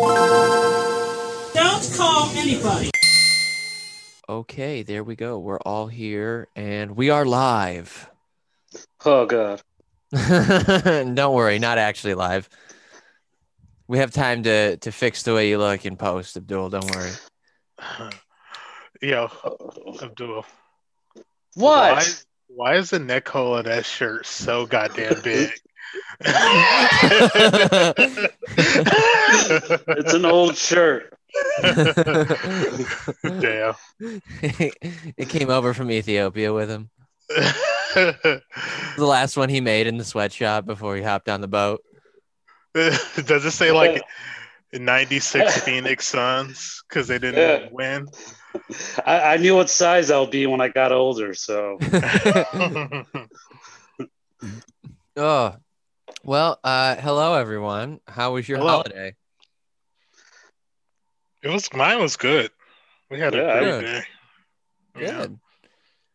Don't call anybody. Okay, there we go. We're all here and we are live. Oh god. Don't worry, not actually live. We have time to to fix the way you look in post, Abdul. Don't worry. Yo, Abdul. What? Why, why is the neck hole of that shirt so goddamn big? It's an old shirt. Damn. it came over from Ethiopia with him. The last one he made in the sweatshop before he hopped on the boat. Does it say like 96 Phoenix Suns because they didn't Yeah. win? I, I knew what size I'll be when I got older, so Oh, well, uh, hello everyone. How was your Hello. holiday? it was mine was good. We had Yeah, a great good. day. Yeah, Good.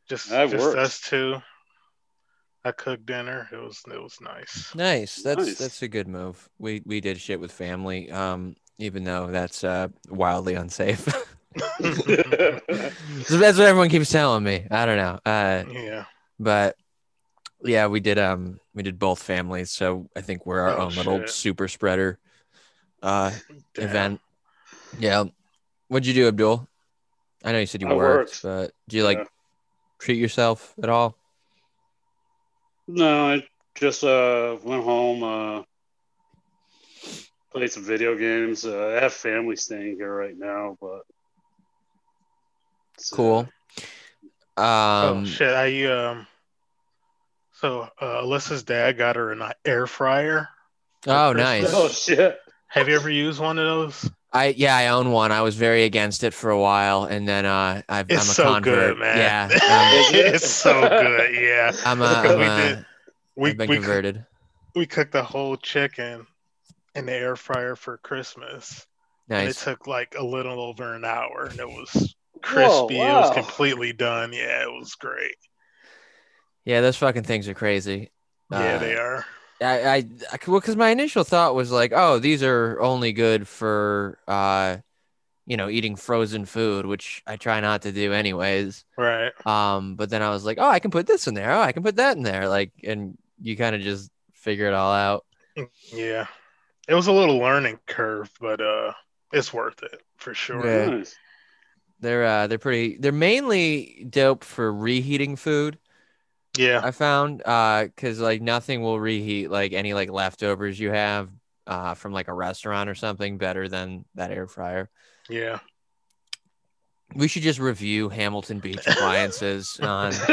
just That just works. us two. I cooked dinner. It was it was nice. Nice. That's Nice. that's a good move. We we did shit with family. Um, even though that's uh wildly unsafe. So that's what everyone keeps telling me. I don't know. Uh, yeah. but yeah, we did um we did both families, so I think we're our Oh, own little super spreader uh Damn. event. Yeah. What'd you do, Abdul? I know you said you I worked, worked. but do you like Yeah. treat yourself at all? no, I just uh went home, uh played some video games. Uh, I have family staying here right now, but it's, uh, Cool. oh Um shit! I um. So uh, Alyssa's dad got her an air fryer. oh nice. Oh shit! Have you ever used one of those? I yeah, I own one. I was very against it for a while, and then uh, I've, It's I'm a so convert. good, man. Yeah, um, it's so good. Yeah, I'm a, I'm We a, did- we I've been we, converted. we cooked the whole chicken in the air fryer for Christmas, and it took like a little over an hour, and it was crispy. It wow. was completely done. Yeah, it was great. Yeah, those fucking things are crazy. Yeah, Uh, they are. I, I, I well, because my initial thought was like, oh, these are only good for, uh, you know, eating frozen food, which I try not to do anyways. Right. Um, but then I was like, oh, I can put this in there. Oh, I can put that in there. Like, and you kind of just figure it all out. Yeah, it was a little learning curve, but uh, it's worth it for sure. Yeah. Nice. They're, uh, they're pretty. They're mainly dope for reheating food. Yeah. I found uh cuz like nothing will reheat like any like leftovers you have uh from like a restaurant or something better than that air fryer. Yeah. We should just review Hamilton Beach appliances on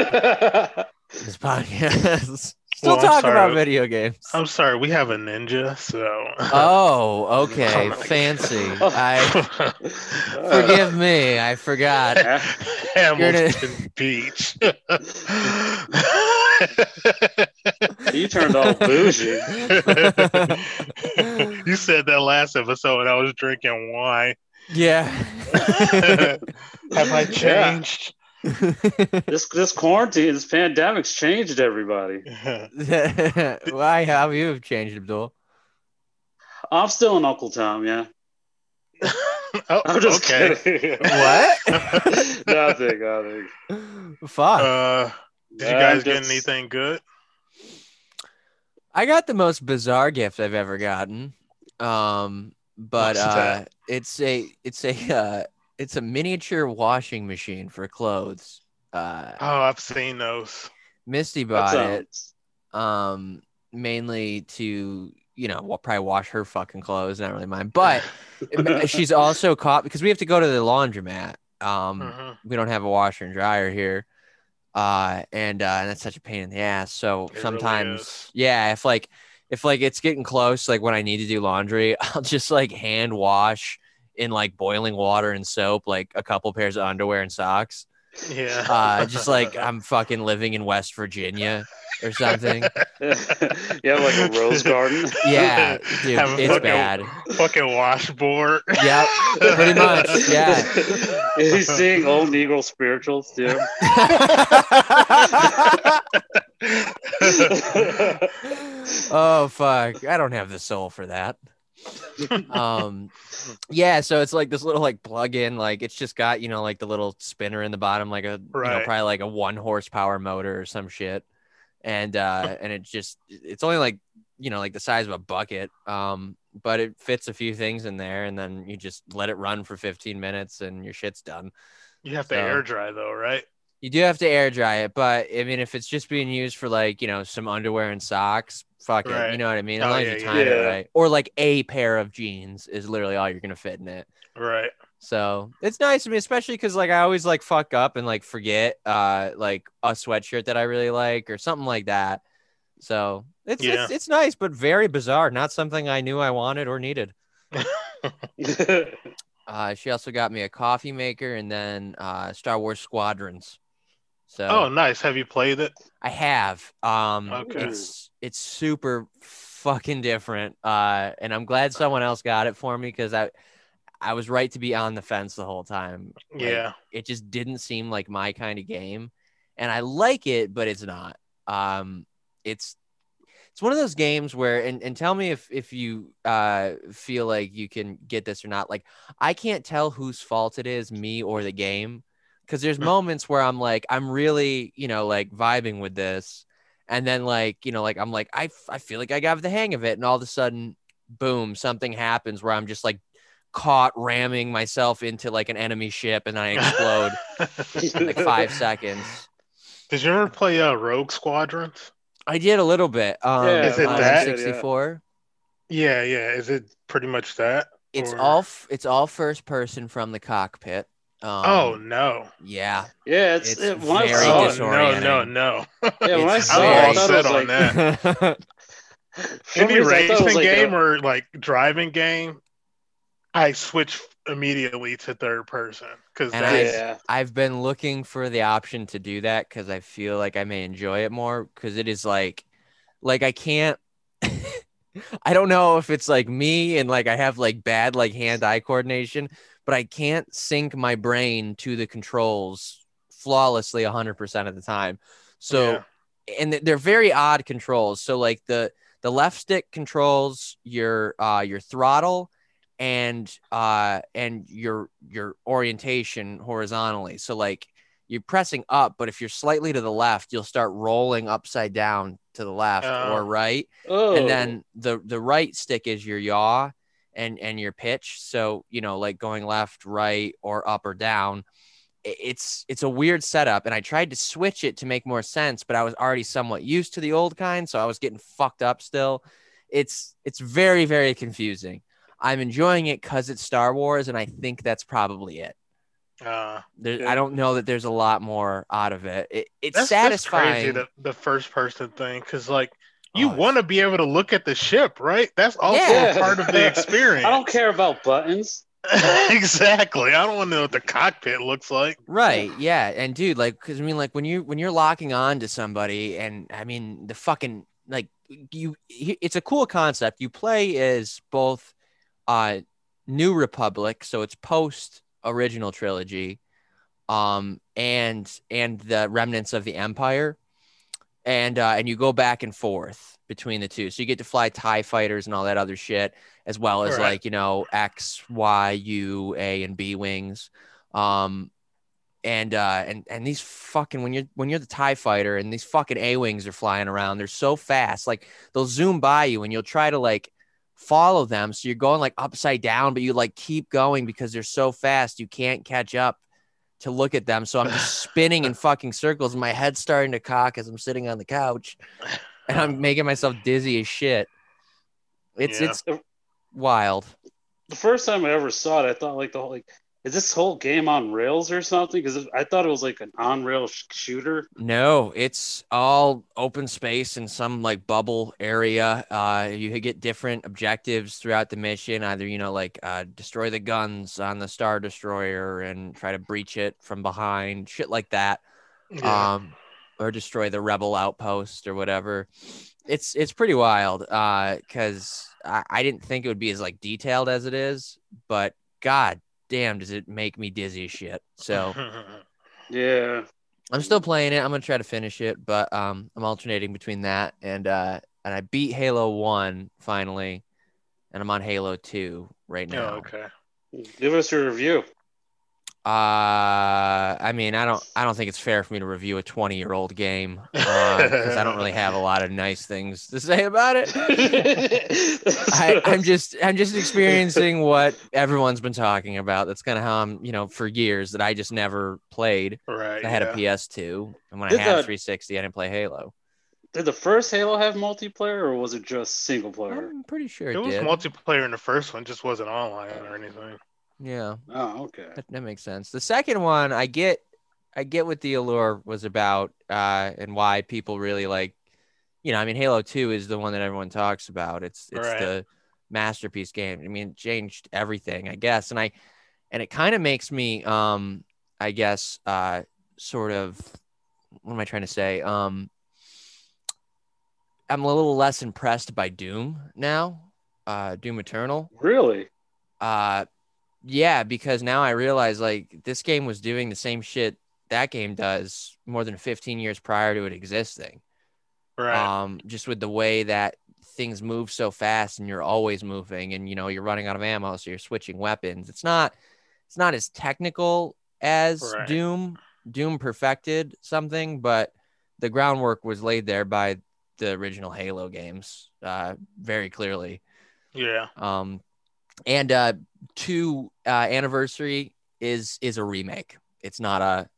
this podcast. Still Well, I'm talk about video games. I'm sorry, we have a ninja, so. Oh, oh okay. Oh Fancy. I uh, forgive me. I forgot. Hamilton Beach. You turned all bougie. you said that last episode and I was drinking wine. Yeah. Have I changed? This this quarantine, this pandemic's changed everybody. Why have you have changed, Abdul? I'm still an Uncle Tom, yeah. oh, I'm just okay. kidding. What? nothing, nothing. Fuck. Uh, did you I'm guys get anything good? I got the most bizarre gift I've ever gotten. Um, but uh, it's a it's a uh, it's a miniature washing machine for clothes. Uh, Oh, I've seen those. Misty That bought it sounds- um mainly to you know wa- probably wash her fucking clothes. Not really mine, but she's also caught because we have to go to the laundromat. Um, Mhm. we don't have a washer and dryer here uh and uh and that's such a pain in the ass so It sometimes is. yeah if like if like it's getting close like when i need to do laundry i'll just like hand wash in like boiling water and soap like a couple pairs of underwear and socks Yeah. uh just like i'm fucking living in west virginia or something yeah, like a rose garden. yeah dude Have it's fucking- bad fucking washboard. yeah pretty much yeah Is he seeing old Negro spirituals too? oh fuck i don't have the soul for that um yeah so it's like this little like plug-in like it's just got you know like the little spinner in the bottom like a you know probably like a one horsepower motor or some shit. And uh and it just it's only like you know like the size of a bucket. Um but it fits a few things in there and then you just let it run for 15 minutes and your shit's done. You have to air dry though, right? You do have to air dry it but i mean if it's just being used for like you know some underwear and socks fuck it you know what i mean as Oh, long yeah, as you yeah. time it right or like a pair of jeans is literally all you're gonna fit in it Right. so it's nice to me, especially because like I always like fuck up and like forget uh like a sweatshirt that I really like or something like that. So it's Yeah. it's, it's nice, but very bizarre. Not something I knew I wanted or needed. Uh, she also got me a coffee maker and then uh, Star Wars Squadrons. So Oh, nice. Have you played it? I have. Um, Okay. it's it's super fucking different. Uh, and I'm glad someone else got it for me because I I was right to be on the fence the whole time. Like, Yeah. it just didn't seem like my kind of game, and I like it, but it's not. Um, it's it's one of those games where and, and tell me if if you uh feel like you can get this or not like i can't tell whose fault it is me or the game because there's moments where i'm like i'm really you know like vibing with this and then like you know like i'm like i, f- I feel like i got the hang of it and all of a sudden boom something happens where i'm just like caught ramming myself into like an enemy ship and i explode in like five seconds Did you ever play uh, Rogue Squadrons? i did a little bit um Yeah, Is it that? 64 Yeah, yeah. Is it pretty much that? It's Or- all f- it's all first person from the cockpit. Um, oh no! yeah, yeah, it's, It's it, when very Oh saw it, no, no, no! yeah, when I It's saw it, I'm I very all set was on like, that. for some Any reason, I thought it racing like game a- or like driving game, I switch immediately to third person because And that's yeah, I've been looking for the option to do that because I feel like I may enjoy it more because it is like, like I can't. I don't know if it's like me and like I have like bad like hand-eye coordination, but I can't sync my brain to the controls flawlessly 100% of the time. So Yeah. and they're very odd controls. So like the the left stick controls your uh your throttle and uh and your your orientation horizontally. So like you're pressing up, but if you're slightly to the left, you'll start rolling upside down to the left Oh. or right. oh, And then the the right stick is your yaw and and your pitch. So, you know, like going left, right or up or down it's it's a weird setup. And i tried to switch it to make more sense but i was already somewhat used to the old kind so i was getting fucked up still. It's it's very very confusing. I'm enjoying it because it's star wars and i think that's probably it. Uh, there, i don't know that there's a lot more out of it, it it's that's, that's satisfying. crazy. The, the first person thing because like you Oh, want to be able to look at the ship, right? That's also Yeah. part of the experience. I don't care about buttons. exactly. I don't want to know what the cockpit looks like. Right. Yeah. And dude, like, cause I mean, like when you when you're locking on to somebody, and I mean the fucking like you, it's a cool concept. You play as both, uh, New Republic, so it's post original trilogy, um, and and the remnants of the Empire, and uh, and you go back and forth between the two. So you get to fly Tie fighters and all that other shit, as well as Right. like you know X, Y, U, A, and B wings. Um, and uh, and and these fucking when you're when you're the Tie fighter and these fucking A wings are flying around, they're so fast. Like they'll zoom by you and you'll try to like follow them. So you're going like upside down, but you like keep going because they're so fast you can't catch up to look at them. So I'm just spinning in fucking circles my head's starting to cock as I'm sitting on the couch and I'm making myself dizzy as shit. It's Yeah. it's wild. The first time I ever saw it, I thought like the whole like, is this whole game on rails or something? Because I thought it was like an on rail sh- shooter. No, it's all open space in some like bubble area. Uh, you get different objectives throughout the mission. Either you know, like uh, destroy the guns on the star destroyer and try to breach it from behind, shit like that. Yeah. Um, or destroy the rebel outpost or whatever. It's it's pretty wild. Uh, because I, I didn't think it would be as like detailed as it is, but god damn, does it make me dizzy as shit. So. Yeah. I'm still playing it. I'm gonna try to finish it, but um, I'm alternating between that and uh, and I beat Halo One finally, and I'm on Halo 2 right Oh, now. okay. Give us your review. Uh, I mean, I don't, I don't think it's fair for me to review a 20 year old game because I don't really have a lot of nice things to say about it. I, I'm just, I'm just experiencing what everyone's been talking about. That's kind of how I'm, you know, for years that I just never played. Right. I had yeah. a PS2, and when I had a 360, I didn't play Halo. Did the first Halo have multiplayer or was it just single player? I'm pretty sure it, It was did. multiplayer in the first one, just wasn't online or anything. Yeah. Oh, okay. That, that makes sense. The second one, I get, I get what the allure was about, uh, and why people really like, you know, I mean, Halo Two is the one that everyone talks about. It's it's Right. the masterpiece game. I mean, it changed everything, I guess, and I, and it kind of makes me, um, I guess, uh, sort of, what am I trying to say? Um, I'm a little less impressed by Doom now, uh, Doom Eternal. Really? Uh yeah, because now I realize like this game was doing the same shit that game does more than 15 years prior to it existing. Right. Um just with the way that things move so fast and you're always moving and you know you're running out of ammo so you're switching weapons. It's not it's not as technical as Right. Doom. Doom perfected something, but the groundwork was laid there by the original Halo games uh very clearly. yeah. Um, and uh, two uh, anniversary is is a remake. It's not a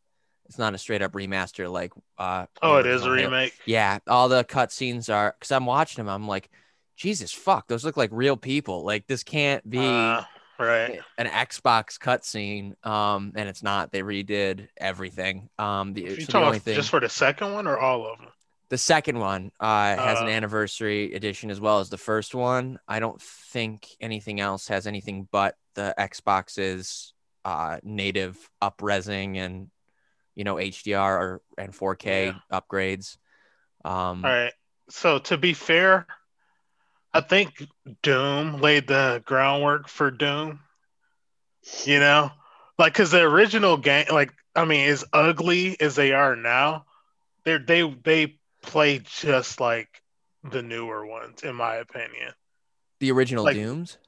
it's not a straight up remaster like. Uh, Oh, it is a remake. Yeah, all the cutscenes are because I'm watching them. I'm like, Jesus fuck, those look like real people. Like this can't be Uh, right. an Xbox cutscene. Um, and it's not. They redid everything. Um, the, so the only thing just for the second one or all of them? The second one uh, has an Uh. anniversary edition as well as the first one. I don't think anything else has anything but the Xbox's uh, native upresing and you know HDR or, and 4K upgrades. Um, All right. So to be fair, I think Doom laid the groundwork for Doom. You know, like because the original game, like I mean, as ugly as they are now, they're they they play just like the newer ones, in my opinion. The original Like- Dooms.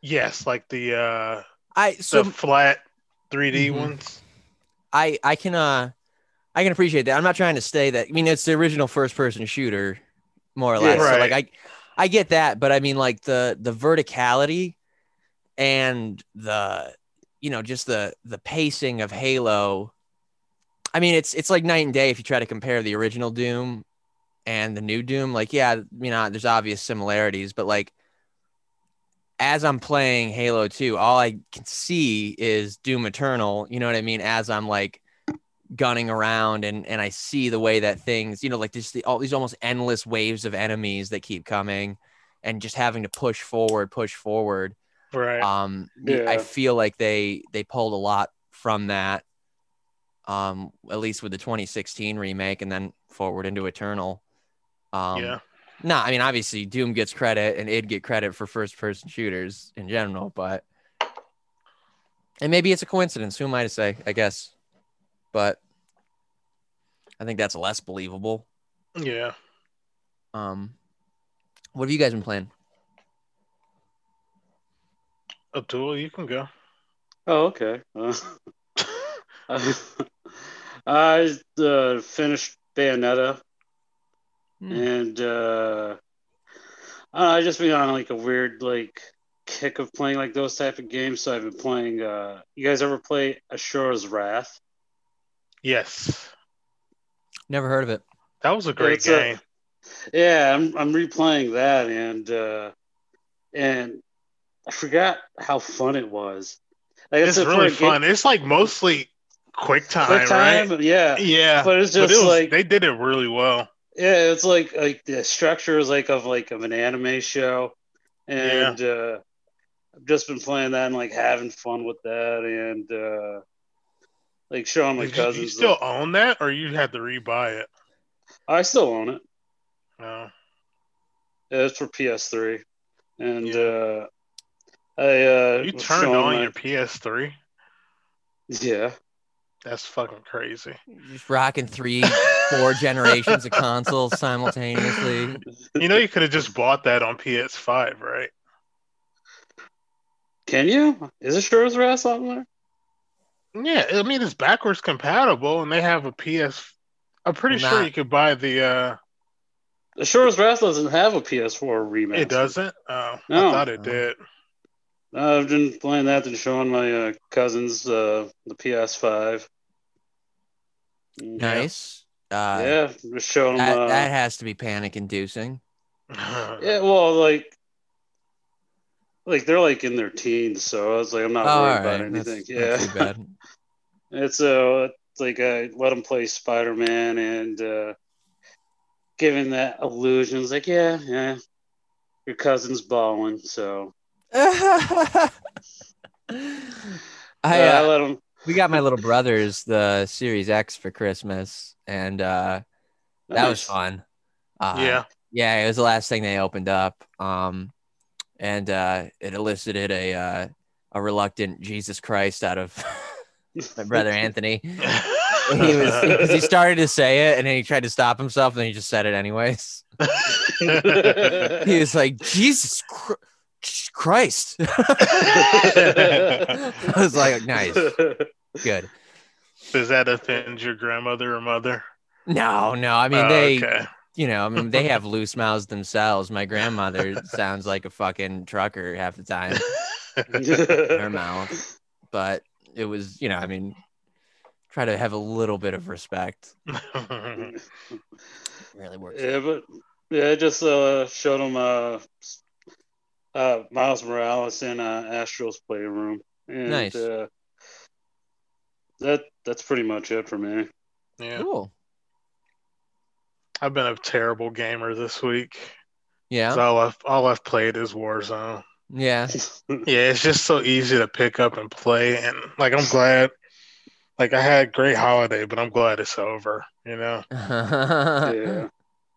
Yes, like the uh I so the flat 3D Mhm. ones. I I can uh I can appreciate that. I'm not trying to say that. I mean, it's the original first person shooter, more or Yeah. less. So like I I get that, but I mean like the the verticality and the you know just the the pacing of Halo. I mean, it's it's like night and day if you try to compare the original Doom and the new Doom. Like, yeah, you know, there's obvious similarities, but like as I'm playing Halo 2, all I can see is Doom Eternal. You know what I mean? As I'm like gunning around and and I see the way that things, you know, like just the, all these almost endless waves of enemies that keep coming, and just having to push forward, push forward. Right. Um, the- I feel like they they pulled a lot from that. Um, at least with the 2016 remake, and then forward into Eternal. Um, yeah. no, I mean obviously Doom gets credit and id get credit for first person shooters in general, but and maybe it's a coincidence. Who am I to say? I guess, but I think that's less believable. Yeah. Um, what have you guys been playing? Abdul, you can go. Oh, okay. Uh, I uh, finished Bayonetta Hmm. and uh, I don't know, I just been on like a weird like kick of playing like those type of games. So I've been playing. Uh, you guys ever play Asura's Wrath? Yes. Never heard of it. That was a great It's a- game. Yeah, I'm I'm replaying that and uh, and I forgot how fun it was. Like, it's a- for really a game- fun. It's like mostly quick time, quick time, right? yeah. Yeah. But it's But just it was, like they did it really well. Yeah, it's like like the structure is like of like of an anime show, and uh, I've just been playing that and like having fun with that, and uh, like showing my Did cousins. you still own that, or you had to rebuy it? I still own it. No. Yeah, it's for PS3, and Yeah. uh, I uh, You turned on my- your PS3. yeah. That's fucking crazy. Just rocking three, four generations of consoles simultaneously. You know, you could have just bought that on PS5, right? Can you? Is it Shores Wrath on there? Yeah, I mean it's backwards compatible, and they have a PS. I'm pretty Well, sure you could buy the. uh The Shores Wrath doesn't have a PS4 remaster. It doesn't. Oh, No. I thought it did. I've been playing that and showing my uh, cousins uh, the PS5. Nice. Uh, Yeah, just showing them. that, Uh, that has to be panic inducing. yeah, well, like, like they're like in their teens, so I was like, I'm not Oh, worried all about right. That's anything. not yeah, too bad. it's uh, it's like I let them play Spider Man and uh, giving that illusion. It's like, yeah, yeah, your cousin's balling, so I, uh, uh, I let them. We got my little brothers the Series X for Christmas, and uh, that was fun. Uh, yeah. yeah, it was the last thing they opened up, um, and uh, it elicited a uh, a reluctant Jesus Christ out of my brother Anthony. He was he started to say it, and then he tried to stop himself, and then he just said it anyways. He was like, "Jesus Chr- Christ!" I was like, "Nice, good." Does that offend your grandmother or mother? No, no. I mean, Oh, they, okay. you know, I mean, they have loose mouths themselves. My grandmother sounds like a fucking trucker half the time her mouth, but it was, you know, I mean, try to have a little bit of respect. Really works. Yeah, but yeah, I just uh, showed him uh, uh, Miles Morales in uh, Astro's Playroom. And, Nice. Uh, that that's pretty much it for me. yeah. Cool. I've been a terrible gamer this week. Yeah. All I've all I've played is Warzone. Yeah. Yeah, it's just so easy to pick up and play, and like I'm glad. Like I had a great holiday, but I'm glad it's over. You know, yeah.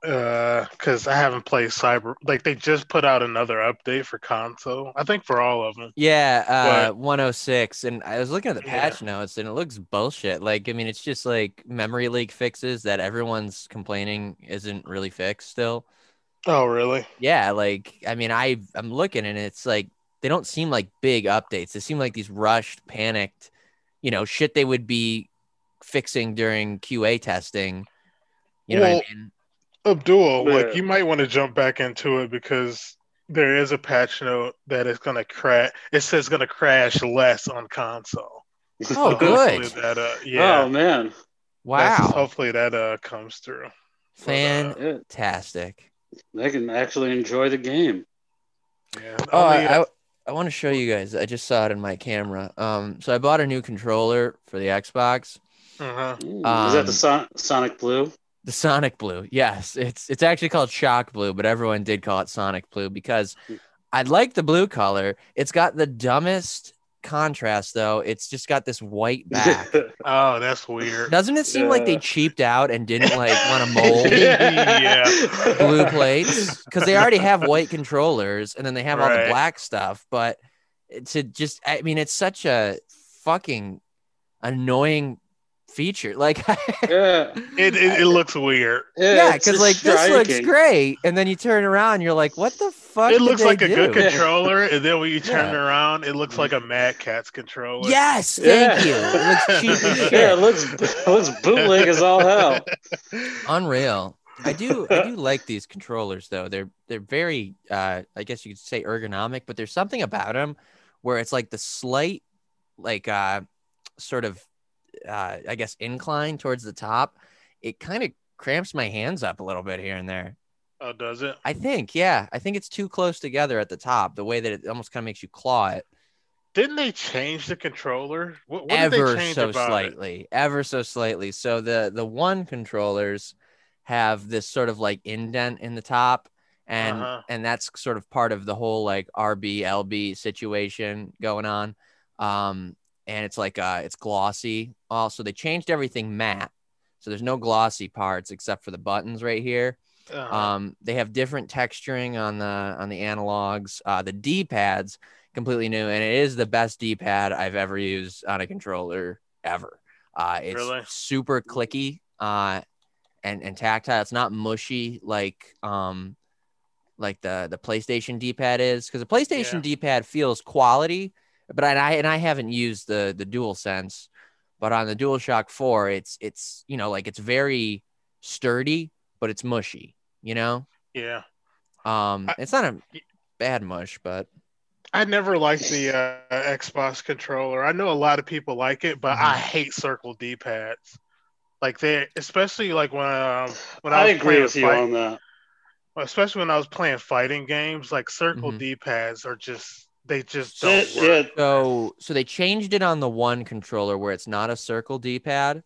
Because I haven't played Cyber. Like they just put out another update for console. I think for all of them. Yeah, uh, But- 106. And I was looking at the Yeah. patch notes and it looks bullshit. Like, I mean, it's just like memory leak fixes that everyone's complaining isn't really fixed still. Oh, really? Yeah, like, I mean, I, I'm looking and it's like, they don't seem like big updates. They seem like these rushed, panicked, you know, shit they would be fixing during QA testing. You know Well, what I mean? Abdul, Yeah. like you might want to jump back into it because there is a patch note that is going to crash. It says going to crash less on console. Oh, So good. That, uh, yeah. Oh man. Wow. Hopefully that uh comes through. Fantastic. Yeah, they can actually enjoy the game. Yeah. Oh, Only, I, I, I want to show you guys. I just saw it in my camera. Um, so I bought a new controller for the Xbox, uh-huh. Ooh, Is that Um, the Son- Sonic Blue? The Sonic Blue. Yes, it's it's actually called Shock Blue, but everyone did call it Sonic Blue because mm. I like the blue color. It's got the dumbest contrast though. It's just got this white back. Oh, that's weird. Doesn't it seem like they cheaped out and didn't like want to mold Yeah. blue plates because they already have white controllers and then they have all the black stuff but to just i mean it's such a fucking annoying feature like yeah. It, it, it looks weird. yeah it's because just like this looks great and then you turn around and you're like what the fuck It looks like a good controller, and then when you turn Yeah. around, it looks like a Mad Catz controller. yes Yeah. thank you it looks cheap as shit Yeah, it looks it looks bootleg as all hell. unreal i do i do like these controllers though they're they're very uh i guess you could say ergonomic but there's something about them where it's like the slight like uh sort of uh i guess incline towards the top it kind of cramps my hands up a little bit here and there Oh, does it? i think yeah i think it's too close together at the top the way that it almost kind of makes you claw it Didn't they change the controller? What, what did ever they so about it? slightly ever so slightly so the the one controllers have this sort of like indent in the top and Uh-huh. and that's sort of part of the whole like rb lb situation going on um and it's like uh it's glossy also they changed everything matte so there's no glossy parts except for the buttons right here Uh-huh. um, they have different texturing on the on the analogs. Uh, the D pads completely new, and it is the best D pad I've ever used on a controller ever. Uh, it's Really? super clicky uh, and and tactile. It's not mushy like um like the the PlayStation D pad is because the PlayStation Yeah. D pad feels quality, but I I- and I haven't used the the Dual Sense, but on the DualShock Four, it's it's you know like it's very sturdy, but it's mushy. You know, Yeah. um, I- it's not a bad mush, but I never liked the uh, Xbox controller. I know a lot of people like it, but I Mhm. hate circle D pads. Like they, especially like when um, when I, I was agree playing with you fight- on that. especially when I was playing fighting games. Like circle Mhm. D pads are just they just don't work. yeah, So so they changed it on the one controller where it's not a circle D-pad.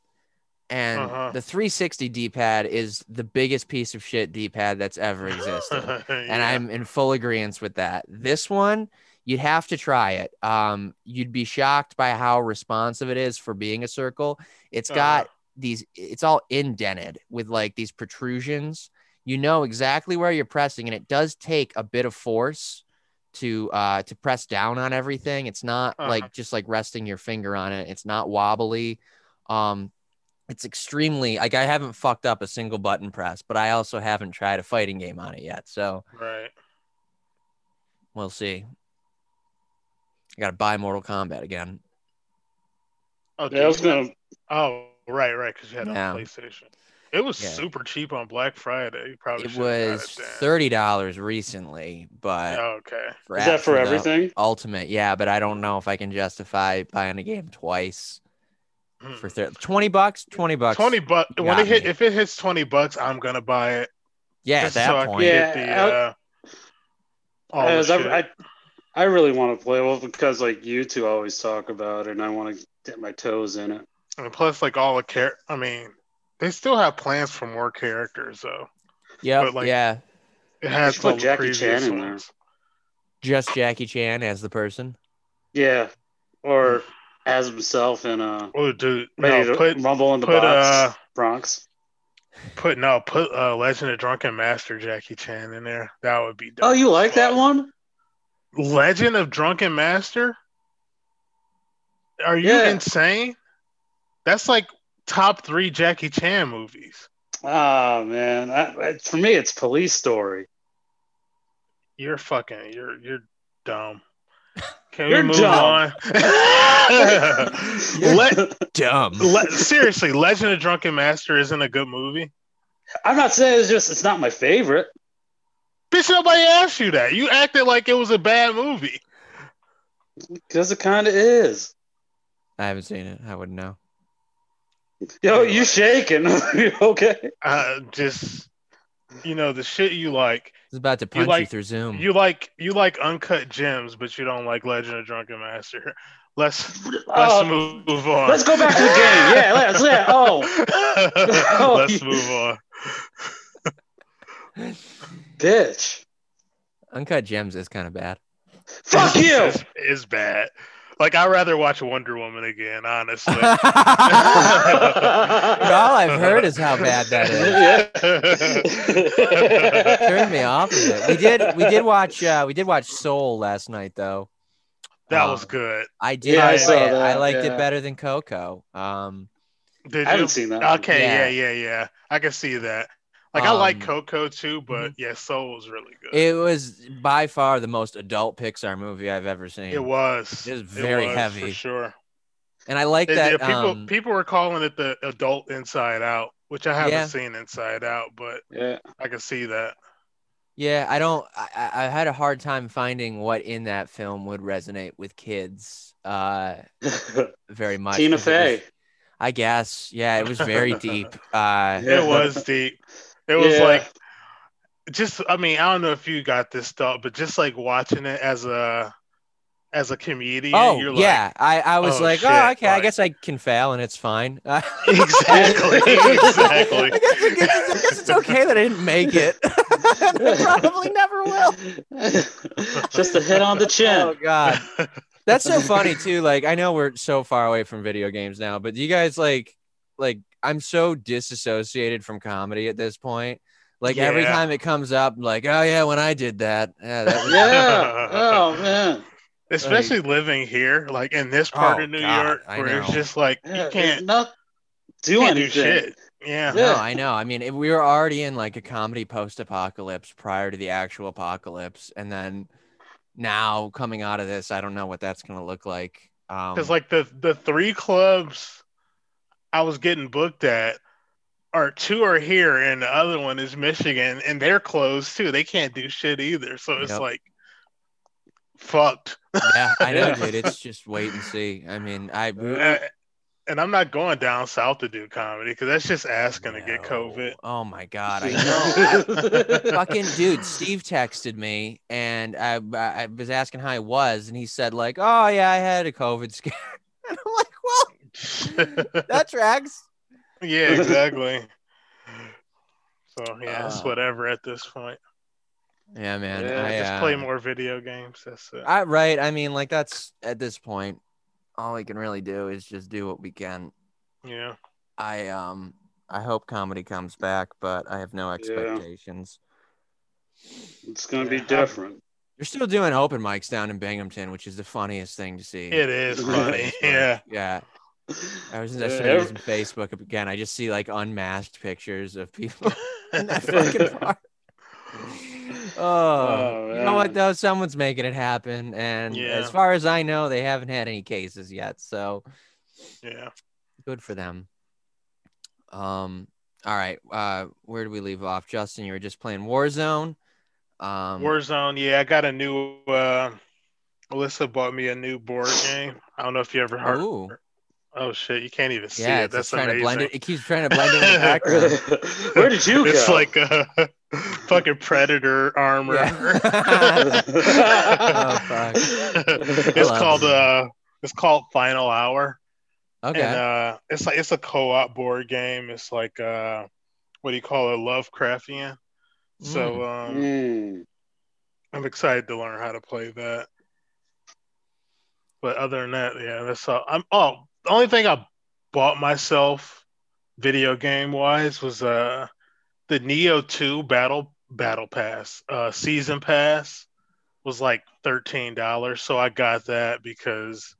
And Uh-huh. the 360 D-pad is the biggest piece of shit D-pad that's ever existed. And I'm in full agreement with that. This one, you'd have to try it. Um, you'd be shocked by how responsive it is for being a circle. It's Uh-huh. got these, it's all indented with like these protrusions. You know exactly where you're pressing, and it does take a bit of force to uh to press down on everything. It's not Uh-huh. like just like resting your finger on it. It's not wobbly. Um it's extremely like I haven't fucked up a single button press, but I also haven't tried a fighting game on it yet. So right. we'll see. I gotta buy Mortal Kombat again. Oh, yeah, I was gonna. oh, right, right, because you had Yeah. a PlayStation. It was Yeah. super cheap on Black Friday. You probably It was then. thirty dollars recently, but Oh, okay. for Is that for everything? Ultimate, yeah, but I don't know if I can justify buying a game twice Hmm. for thir- twenty bucks. Twenty bucks. Twenty bucks. When it hit, me. if it hits twenty bucks, I'm gonna buy it. Yeah, at just that so I point. can Yeah, the I- uh, all the I, I, I really want to play well because like you two always talk about it, and I want to dip my toes in it. and plus, like all the care. I mean, they still have plans for more characters though. Yep, but, like, yeah. It has should put Jackie previous Chan in there. ones. Just Jackie Chan as the person. Yeah, or as himself in a Oh, dude, ready no, to put rumble in the put, box, uh, Bronx. put no put uh, Legend of Drunken Master Jackie Chan in there. That would be. dope Oh, you like that one? Legend of Drunken Master? Are you Yeah. insane? That's like top three Jackie Chan movies. Oh man, I, I- for me it's Police Story. You're fucking. You're you're dumb. Can You're we move dumb. on? Let, Dumb. le- seriously, Legend of Drunken Master isn't a good movie. I'm not saying it's just it's not my favorite. Bitch, nobody asked you that. You acted like it was a bad movie. Because it kind of is. I haven't seen it. I wouldn't know. Yo, you shaking? Okay? Uh, just you know the shit you like. It's about to punch you, like- through Zoom. You like you like uncut gems, but you don't like Legend of Drunken Master. Let's let's Oh, move, move on. Let's go back to the game. Yeah, let's. Yeah. Oh, Oh, let's move on. bitch! Uncut Gems is kind of bad. Fuck you! It's, it's bad. Like I'd rather watch Wonder Woman again, honestly. All I've heard is how bad that is. Turned me off of it. We did we did watch uh we did watch Soul last night though. that Um, was good. I did Yeah, I saw it. I liked yeah. it better than Coco. Um Did I haven't seen that. Okay, Yeah. yeah, yeah, yeah. I can see that. Like I like Um, Coco too, but yeah, Soul was really good. it was by far the most adult Pixar movie I've ever seen. It was. It was very was, heavy. for sure. And I like It- that yeah, people um, people were calling it the adult Inside Out, which I haven't Yeah. seen Inside Out, but Yeah. I can see that. Yeah, I don't. I, I I had a hard time finding what in that film would resonate with kids. Uh, very much. Tina 'cause it was- Fey. I guess. Yeah, it was very deep. Uh, It was deep. It was Yeah. like just I mean, I don't know if you got this stuff, but just like watching it as a as a comedian, oh you're like yeah, I I was "Oh, like, oh, shit," oh okay, I guess I can fail and it's fine. Exactly, exactly. I guess, I guess- I guess it's okay that I didn't make it. I probably never will. Just a hit on the chin. Oh god. That's so funny too. Like I know we're so far away from video games now, but do you guys like like I'm so disassociated from comedy at this point. Like every time it comes up, I'm like, oh yeah, when I did that. Yeah, that was Yeah. Oh man. Especially living here, like in this part Oh, of New God, York, I where it's just like Yeah, you can't, not do can't do anything. shit. Yeah. No, I know. I mean, if we were already in like a comedy post-apocalypse prior to the actual apocalypse, and then now coming out of this, I don't know what that's gonna look like. Um, Because like the the three clubs I was getting booked at are two are here and the other one is Michigan and they're closed too. They can't do shit either. So it's Yep. like fucked. yeah, I know, dude. It's just wait and see. I mean, I Uh, and I'm not going down south to do comedy because that's just asking to get COVID. Oh my god, I know. fucking dude steve texted me and I, I was asking how he was and he said like oh yeah i had a covid scare and i'm like well that tracks yeah, exactly. So yeah, it's Uh, whatever at this point. yeah man Yeah, I, Just uh, play more video games. That's it. I, right i mean like that's at this point all we can really do is just do what we can yeah. i um i hope comedy comes back but i have no expectations it's gonna be different. you're still doing open mics down in binghamton which is the funniest thing to see It is funny. Yeah. yeah I was just Yeah, using Facebook again. I just see like unmasked pictures of people in that fucking park. Oh, Oh, you know what though? Someone's making it happen, and Yeah. as far as I know, they haven't had any cases yet. So Yeah. good for them. Um. All right. Uh, where do we leave off, Justin? You were just playing Warzone. Um. Warzone. Yeah, I got a new. uh Alyssa bought me a new board game. I don't know if you ever heard. Ooh. Oh shit! You can't even see Yeah, it. it's That's trying amazing. to blend it. It keeps trying to blend it in the background. Where did you go? It's like a fucking predator armor. Yeah. Oh, fuck. it's called it. uh it's called Final Hour. Okay. And uh it's like it's a co-op board game. It's like uh what do you call it? Lovecraftian. So um Mm. I'm excited to learn how to play that. But other than that, yeah, that's all. I'm oh the only thing I bought myself video game wise was uh the Nioh 2 Battle Battle Pass. Uh season pass was like thirteen dollars. So I got that because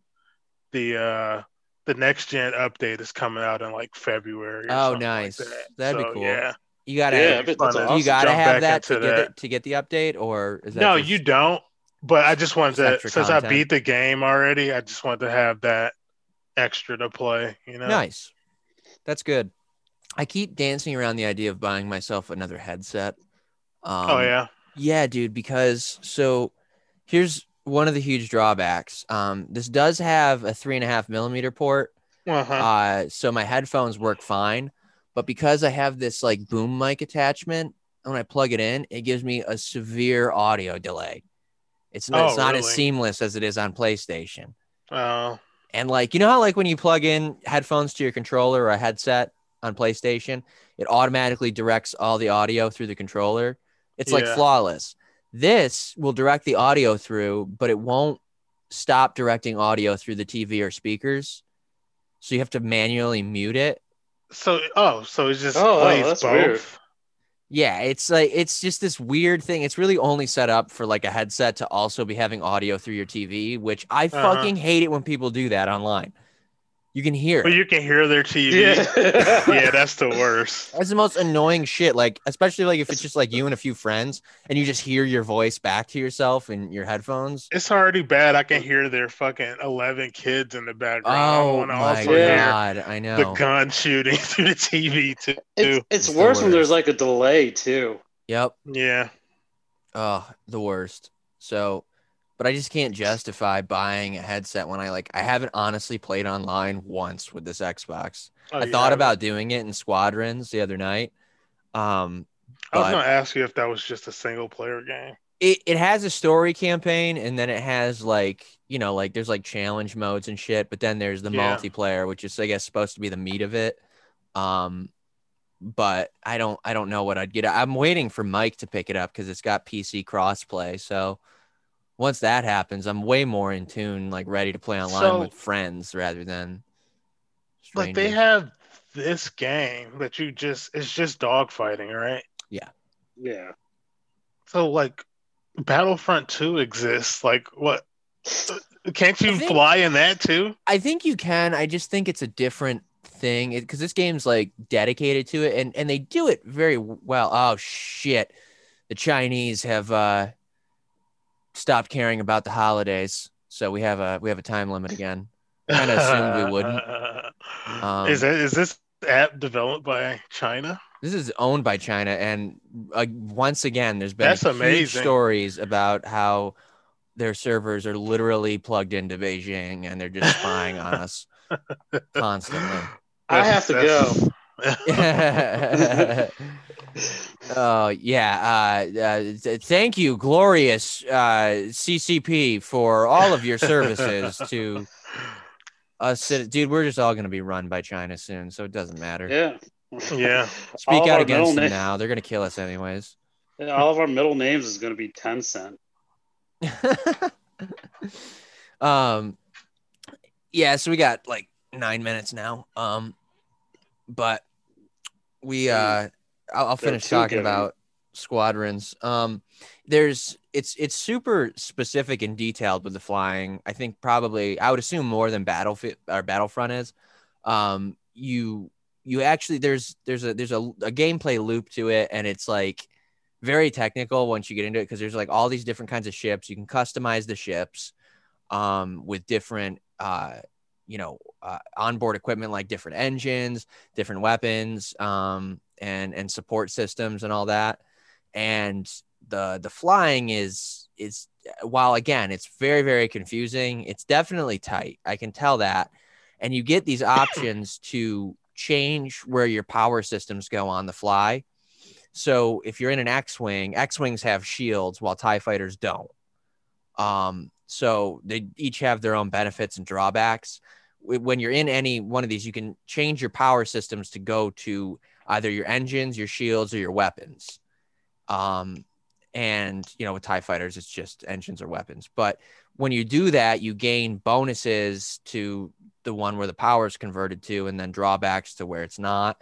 the uh the next gen update is coming out in like February. or Oh, something like nice. that. That'd be cool. Yeah. You gotta, Yeah, have, but fun that's to you gotta have that to get that. it, to get the update, or is that No, just- you don't. But I just wanted Just to, extra since I beat the game already, I just wanted to have that extra to play. You know, nice. That's good. I keep dancing around the idea of buying myself another headset. Um, oh yeah, Yeah, dude, because so here's one of the huge drawbacks. Um, this does have a three and a half millimeter port. uh-huh. Uh, so my headphones work fine, but because I have this like boom mic attachment, when I plug it in, it gives me a severe audio delay. It's not, Oh, it's not as seamless as it is on PlayStation. oh And like, you know how like when you plug in headphones to your controller or a headset on PlayStation, it automatically directs all the audio through the controller. It's like Yeah. flawless. This will direct the audio through, but it won't stop directing audio through the TV or speakers. So you have to manually mute it. so oh, so it just Oh, wow, plays that's both. weird. Yeah, it's like it's just this weird thing. It's really only set up for like a headset to also be having audio through your TV, which I Uh-huh. fucking hate it when people do that online. You can hear But you can hear their TV. Yeah. yeah, that's the worst. That's the most annoying shit. Like, especially like if it's just like you and a few friends and you just hear your voice back to yourself in your headphones. It's already bad. I can hear their fucking eleven kids in the background. Oh my also Yeah. hear god, I know. the gun shooting through the TV too. It's, it's It's the worse when there's like a delay too. Yep. Yeah, Oh, the worst. So, but I just can't justify buying a headset when I like I haven't honestly played online once with this Xbox. Oh, I thought about doing it in Squadrons the other night. Um, I was gonna ask you if that was just a single player game. it, it has a story campaign and then it has like you know like there's like challenge modes and shit but then there's the Yeah. multiplayer which is i guess supposed to be the meat of it um but i don't i don't know what i'd get i'm waiting for mike to pick it up because it's got pc crossplay so once that happens i'm way more in tune like ready to play online So- with friends rather than Like they have this game that you just it's just dogfighting, right? Yeah. Yeah. So like Battlefront 2 exists. Like what can't you think- fly in that too? I think you can. I just think it's a different thing because this game's like dedicated to it, and and they do it very well. Oh shit, the Chinese have uh stopped caring about the holidays, so we have a we have a time limit again. Kinda assumed we wouldn't. Um, is it is this app developed by China? This is owned by China, and uh, once again, there's been That's huge amazing. stories about how their servers are literally plugged into Beijing and they're just spying on us constantly. I have to That's- oh yeah. Uh, uh, th- thank you, glorious uh, CCP, for all of your services to us. Dude, we're just all gonna be run by China soon, so it doesn't matter. Yeah. Yeah. Speak All out against them na- now. They're gonna kill us anyways. Yeah, All of our middle names is going to be Tencent. um yeah so we got like nine minutes now um but we uh i'll, I'll finish talking about squadrons. Um there's it's it's super specific and detailed with the flying. I think probably i would assume more than battlefield or battlefront is. Um you you actually there's there's a there's a, a gameplay loop to it and it's like very technical once you get into it because there's like all these different kinds of ships. You can customize the ships um with different uh you know uh, onboard equipment like different engines different weapons. Um and and support systems and all that. And the the flying is is while again it's very very confusing it's definitely tight i can tell that. And you get these options to change where your power systems go on the fly. So if you're in an x-wing x-wings have shields while tie fighters don't. Um so they each have their own benefits and drawbacks. When you're in any one of these you can change your power systems to go to either your engines your shields or your weapons. Um and you know with tie fighters it's just engines or weapons. But when you do that you gain bonuses to the one where the power is converted to and then drawbacks to where it's not.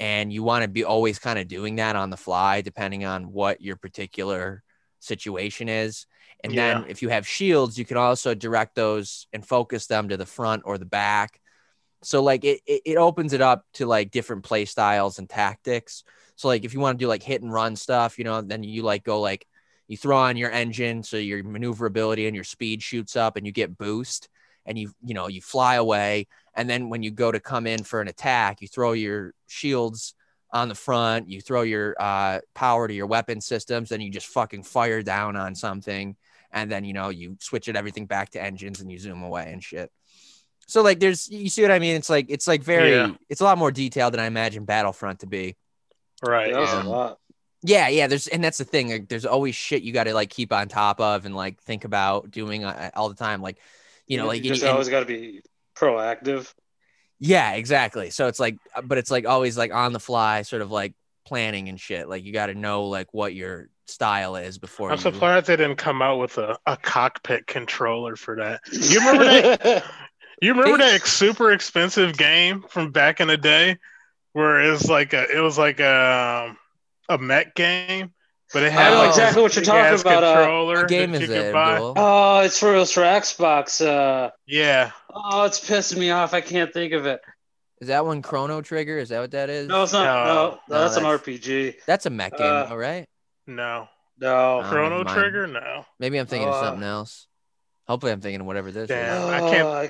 And you want to be always kind of doing that on the fly depending on what your particular situation is. And then if you have shields you can also direct those and focus them to the front or the back so like it, it, it opens it up to like different play styles and tactics. So like if you want to do like hit and run stuff you know then you like go like you throw on your engine so your maneuverability and your speed shoots up and you get boost and you you know you fly away. And then when you go to come in for an attack you throw your shields on the front you throw your uh, power to your weapon systems then you just fucking fire down on something. And then you know you switch it everything back to engines and you zoom away and shit so like there's you see what i mean it's like it's like very Yeah. it's a lot more detailed than i imagine battlefront to be Right. That was Um, a lot. yeah, yeah. There's and that's the thing. Like, there's always shit you got to like keep on top of and like think about doing uh, all the time. Like, you know, like you just and- always got to be proactive. yeah, exactly. So it's like, uh, but it's like always like on the fly, sort of like planning and shit. Like you got to know like what your style is before. I'm you, surprised they didn't come out with a, a cockpit controller for that. You remember that? You remember that super expensive game from back in the day, where it was like a it was like a a mech game, but it had I know like exactly what you're talking about, uh, Controller What game that is you it? could buy. Abdul? oh, it's for it's for Xbox. Uh, Yeah, oh, it's pissing me off. I can't think of it. Is that one Chrono Trigger? Is that what that is? No, it's not. No. No, no, No, that's, an RPG. That's a mech game, Uh, all right. no No. Oh, Chrono. Trigger, no. Maybe I'm thinking of uh, something else. Hopefully, I'm thinking of whatever this Damn. is. I can't- Oh,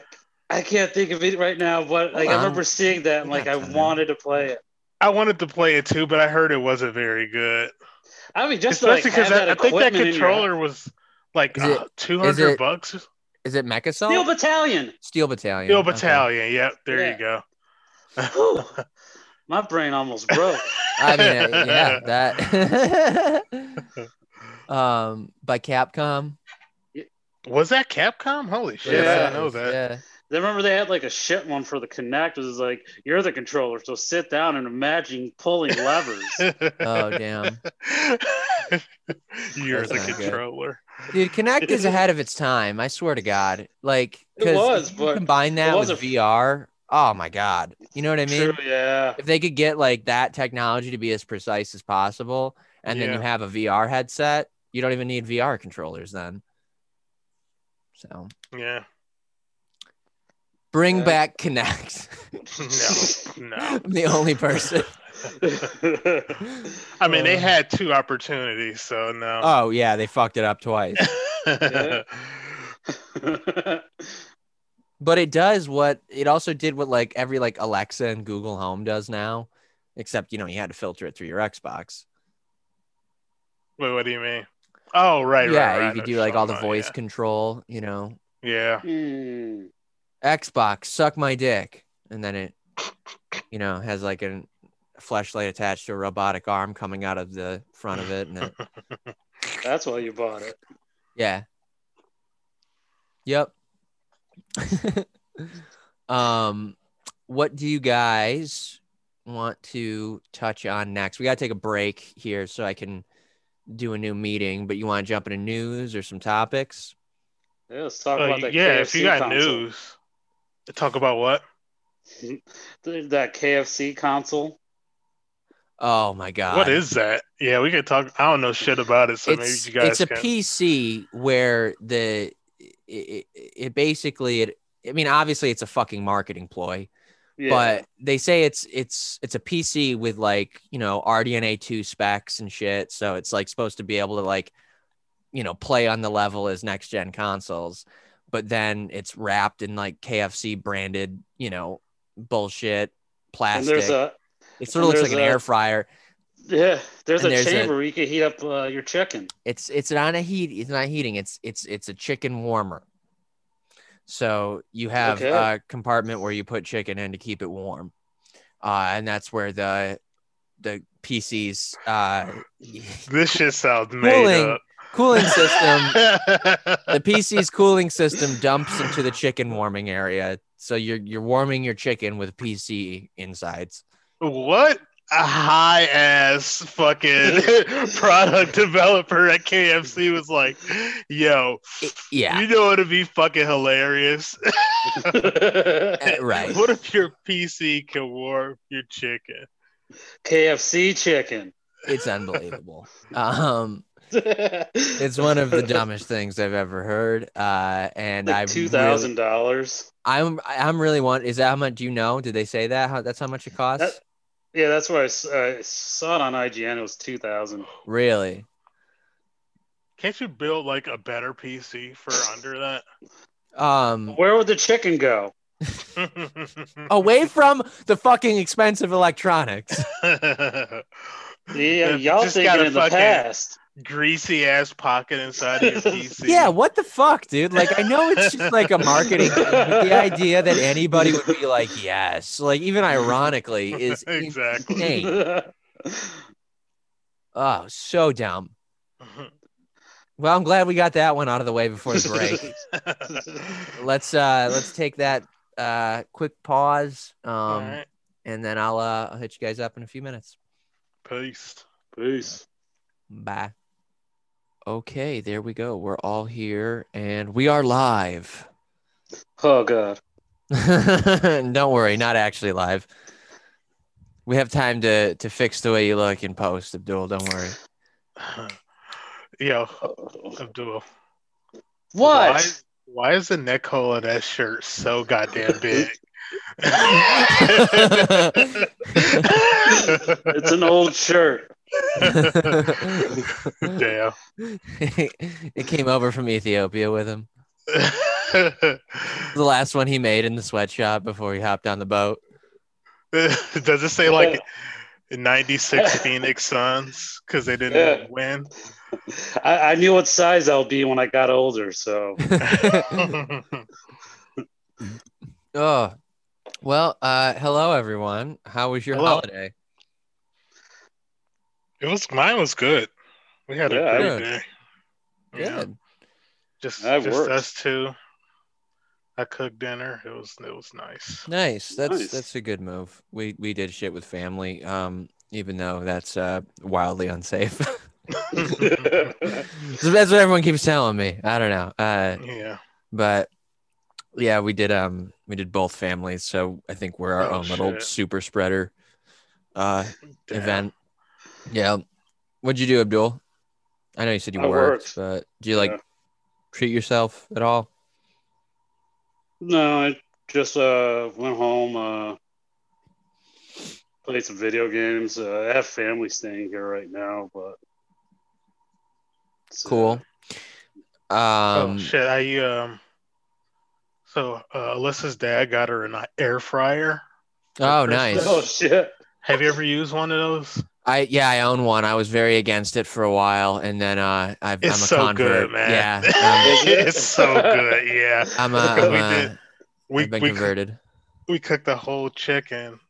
I, I can't think of it right now, but like Hold I remember seeing that and like I wanted to play it. I wanted to play it too, but I heard it wasn't very good. I mean, just like, Especially because have that I think that equipment in your- controller was like uh, two hundred bucks. Is it Mecha Steel Battalion. Steel Battalion. Steel Okay. Battalion. Yep, there Yeah. you go. Whew. My brain almost broke. I mean, uh, yeah, that. um, by Capcom. Was that Capcom? Holy shit! Yeah. I didn't know that. Yeah. I remember they had like a shit one for the Kinect. It was like you're the controller, so sit down and imagine pulling levers. Oh damn, You're That's the not good. controller. dude, Kinect is ahead of its time. I swear to God. Like, It 'cause was, but combine that with a- VR. Oh my God, you know what I mean? True, yeah. If they could get like that technology to be as precise as possible, and then you have a VR headset, you don't even need VR controllers then. So Yeah. Bring Yeah. back Kinect. No. No. I'm the only person. I mean, they Uh, had two opportunities, so no. Oh yeah, they fucked it up twice. But it does what it also did what like every like Alexa and Google Home does now, except you know you had to filter it through your Xbox. Wait, what do you mean? Oh, right, yeah, right, right. you I could do like all the voice about, control, you know. Yeah. Hmm. Xbox, suck my dick, and then it, you know, has like a flashlight attached to a robotic arm coming out of the front of it, and it, That's why you bought it. yeah, yep. um, what do you guys want to touch on next? We got to take a break here so I can do a new meeting. But you want to jump into news or some topics? Yeah, let's talk Uh, about that. yeah, KFC if you got console. news, talk about what? That KFC console. Oh my god, What is that? Yeah, we could talk. I don't know shit about it, so it's maybe you guys it's a can. PC where the it, it, it basically it I mean obviously it's a fucking marketing ploy, Yeah. but they say it's it's it's a PC with like you know RDNA two specs and shit, so it's like supposed to be able to like you know play on the level as next gen consoles, but then it's wrapped in like KFC branded you know bullshit and plastic. there's a it sort of looks like an a- air fryer. yeah, there's And a there's a- chamber where you can heat up uh, your chicken. it's it's not a heat it's not heating it's it's it's a chicken warmer so you have Okay. a compartment where you put chicken in to keep it warm uh and that's where the the pcs uh This just sounds made Cooling up. Cooling system the pc's cooling system dumps into the chicken warming area so you're you're warming your chicken with pc insides what a high ass fucking product developer at KFC was like, yo, yeah you know what'd be fucking hilarious? uh, right What if your PC can warm your chicken? KFC chicken. it's unbelievable um It's one of the dumbest things I've ever heard. Uh, and I like two thousand Really, dollars. I'm I'm really want. Is that how much? Do you know? Did they say that? How that's how much it costs? That- Yeah, that's where I, s- I saw it on IGN. It was two thousand. really? Can't you build like a better PC for under that? Um, Where would the chicken go? away from the fucking expensive electronics. Yeah, y'all Just thinking got a in the fucking past. Greasy ass pocket inside of your PC. Yeah, what the fuck, dude? Like, I know it's just like a marketing thing, but the idea that anybody would be like, yes, like even ironically, is Exactly. insane. Oh, so dumb. Well, I'm glad we got that one out of the way before the break. let's uh let's take that uh quick pause um All right. and then I'll uh I'll hit you guys up in a few minutes. Peace. Peace. Bye. Okay, there we go. We're all here and we are live. Oh god. Don't worry, not actually live. We have time to to fix the way you look in post, Abdul. Don't worry. Yo, Abdul. What? Why, why is the neck hole of that shirt so goddamn big? It's an old shirt. Damn. it came over from Ethiopia with him. The last one he made in the sweatshop before he hopped on the boat. Does it say like 96 Phoenix Suns because they didn't Yeah. win? I, I knew what size I'll be when I got older, so oh, well, uh, hello everyone. How was your Hello. holiday? it was mine was good. We had Yeah, a great good. day. Yeah, Good. just That just works. us two. I cooked dinner. It was it was nice. Nice. That's Nice. that's a good move. We we did shit with family. Um, even though that's uh wildly unsafe. So that's what everyone keeps telling me. I don't know. Uh, yeah. but yeah, we did um we did both families, so I think we're our Oh, own little super spreader uh Damn. event. Yeah. What'd you do, Abdul? I know you said you I worked, worked. but do you like Yeah. treat yourself at all? no, I just uh went home, uh played some video games. Uh, I have family staying here right now, but uh, Cool. Um, oh shit! I um. So uh, Alyssa's dad got her an air fryer. oh, nice. Oh shit! Have you ever used one of those? I yeah, I own one. I was very against it for a while, and then uh, I've, I'm a so convert. good, man. Yeah, um, it's so good. Yeah, I'm a, Because I'm we a, did- we I've been we converted. we cooked the whole chicken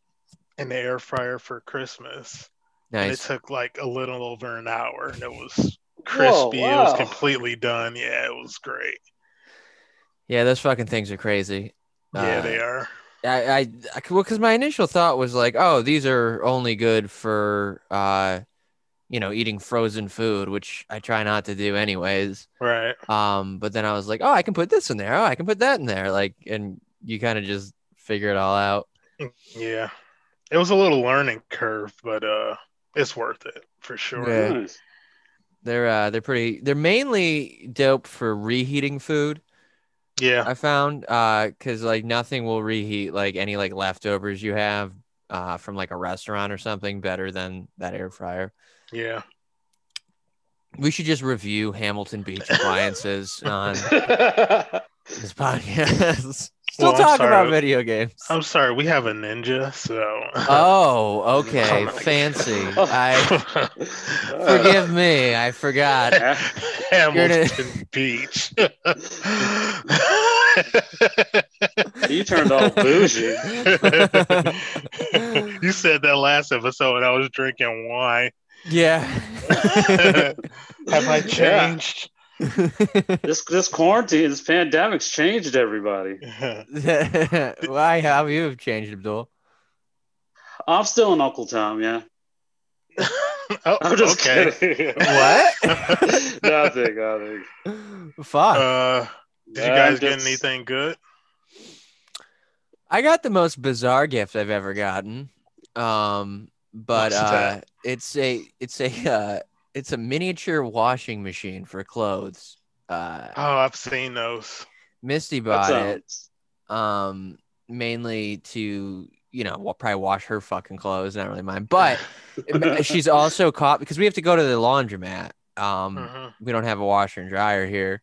in the air fryer for Christmas. And it took like a little over an hour and it was crispy. It wow. was completely done. Yeah, it was great. Yeah, those fucking things are crazy. Yeah, Uh, they are. I, I, I well, because my initial thought was like, oh, these are only good for, uh, you know, eating frozen food, which I try not to do anyways. Right. Um, but then I was like, oh, I can put this in there. Oh, I can put that in there. Like, and you kind of just figure it all out. Yeah. It was a little learning curve, but uh it's worth it for sure. Yeah. Nice. They're, uh, they're pretty. They're mainly dope for reheating food. Yeah. I found, uh, because like nothing will reheat like any like leftovers you have, uh, from like a restaurant or something better than that air fryer. Yeah. We should just review Hamilton Beach appliances on this podcast. Still Well, I'm talk about video games. I'm sorry, we have a ninja, so Oh, oh okay. Oh Fancy. I uh, forgive me. I forgot. Hamilton Beach. You turned all bougie. you said that last episode and I was drinking wine. Yeah. Have I changed? This this quarantine, this pandemic's changed everybody. Why have you have changed, Abdul? I'm still an Uncle Tom, yeah. oh, I'm just okay. kidding. What? nothing, nothing. Fuck. Uh, did you I'm guys get anything good? I got the most bizarre gift I've ever gotten. Um, but uh, it's a it's a uh, it's a miniature washing machine for clothes. Uh, Oh, I've seen those. Misty That bought it um mainly to you know wa- probably wash her fucking clothes, not really mine. But she's also caught because we have to go to the laundromat. Um, Mhm. we don't have a washer and dryer here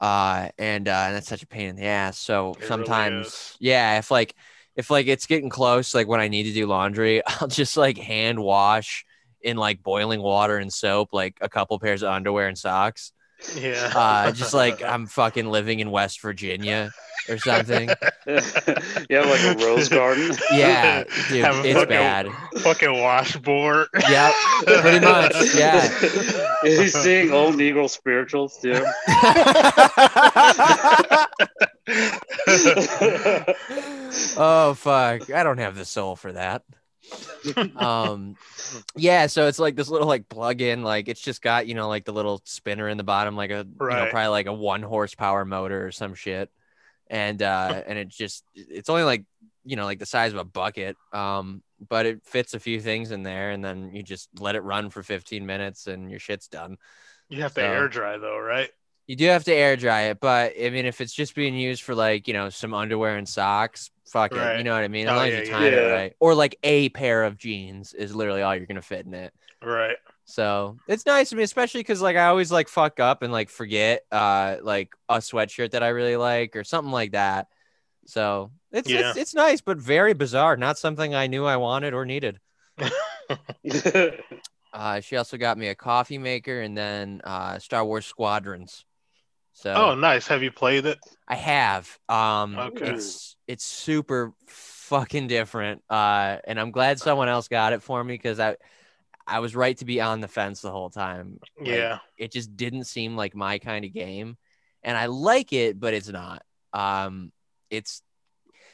uh and uh and that's such a pain in the ass so It sometimes is. yeah if like if like it's getting close like when i need to do laundry i'll just like hand wash in like boiling water and soap like a couple pairs of underwear and socks Yeah. uh just like i'm fucking living in west virginia or something yeah, like a rose garden. yeah dude Have it's fucking- bad fucking washboard. yeah pretty much yeah He's seeing old Negro spirituals too. oh fuck i don't have the soul for that um yeah so it's like this little like plug-in like it's just got you know like the little spinner in the bottom like a you know probably like a one horsepower motor or some shit. And uh and it just it's only like you know like the size of a bucket. Um but it fits a few things in there and then you just let it run for 15 minutes and your shit's done. You have to air dry though, right? you do have to air dry it, but I mean, if it's just being used for like you know some underwear and socks, fuck it. You know what I mean? As Oh, long yeah, as you yeah. time it right, or like a pair of jeans is literally all you're gonna fit in it. Right. So it's nice to me, especially because like I always like fuck up and like forget uh like a sweatshirt that I really like or something like that. So it's Yeah. it's, it's nice, but very bizarre. Not something I knew I wanted or needed. Uh, she also got me a coffee maker and then uh, Star Wars Squadrons. So Oh, nice. Have you played it? I have. Um Okay. it's it's super fucking different. Uh and I'm glad someone else got it for me because I I was right to be on the fence the whole time. Like, Yeah. It just didn't seem like my kind of game. And I like it, but it's not. Um it's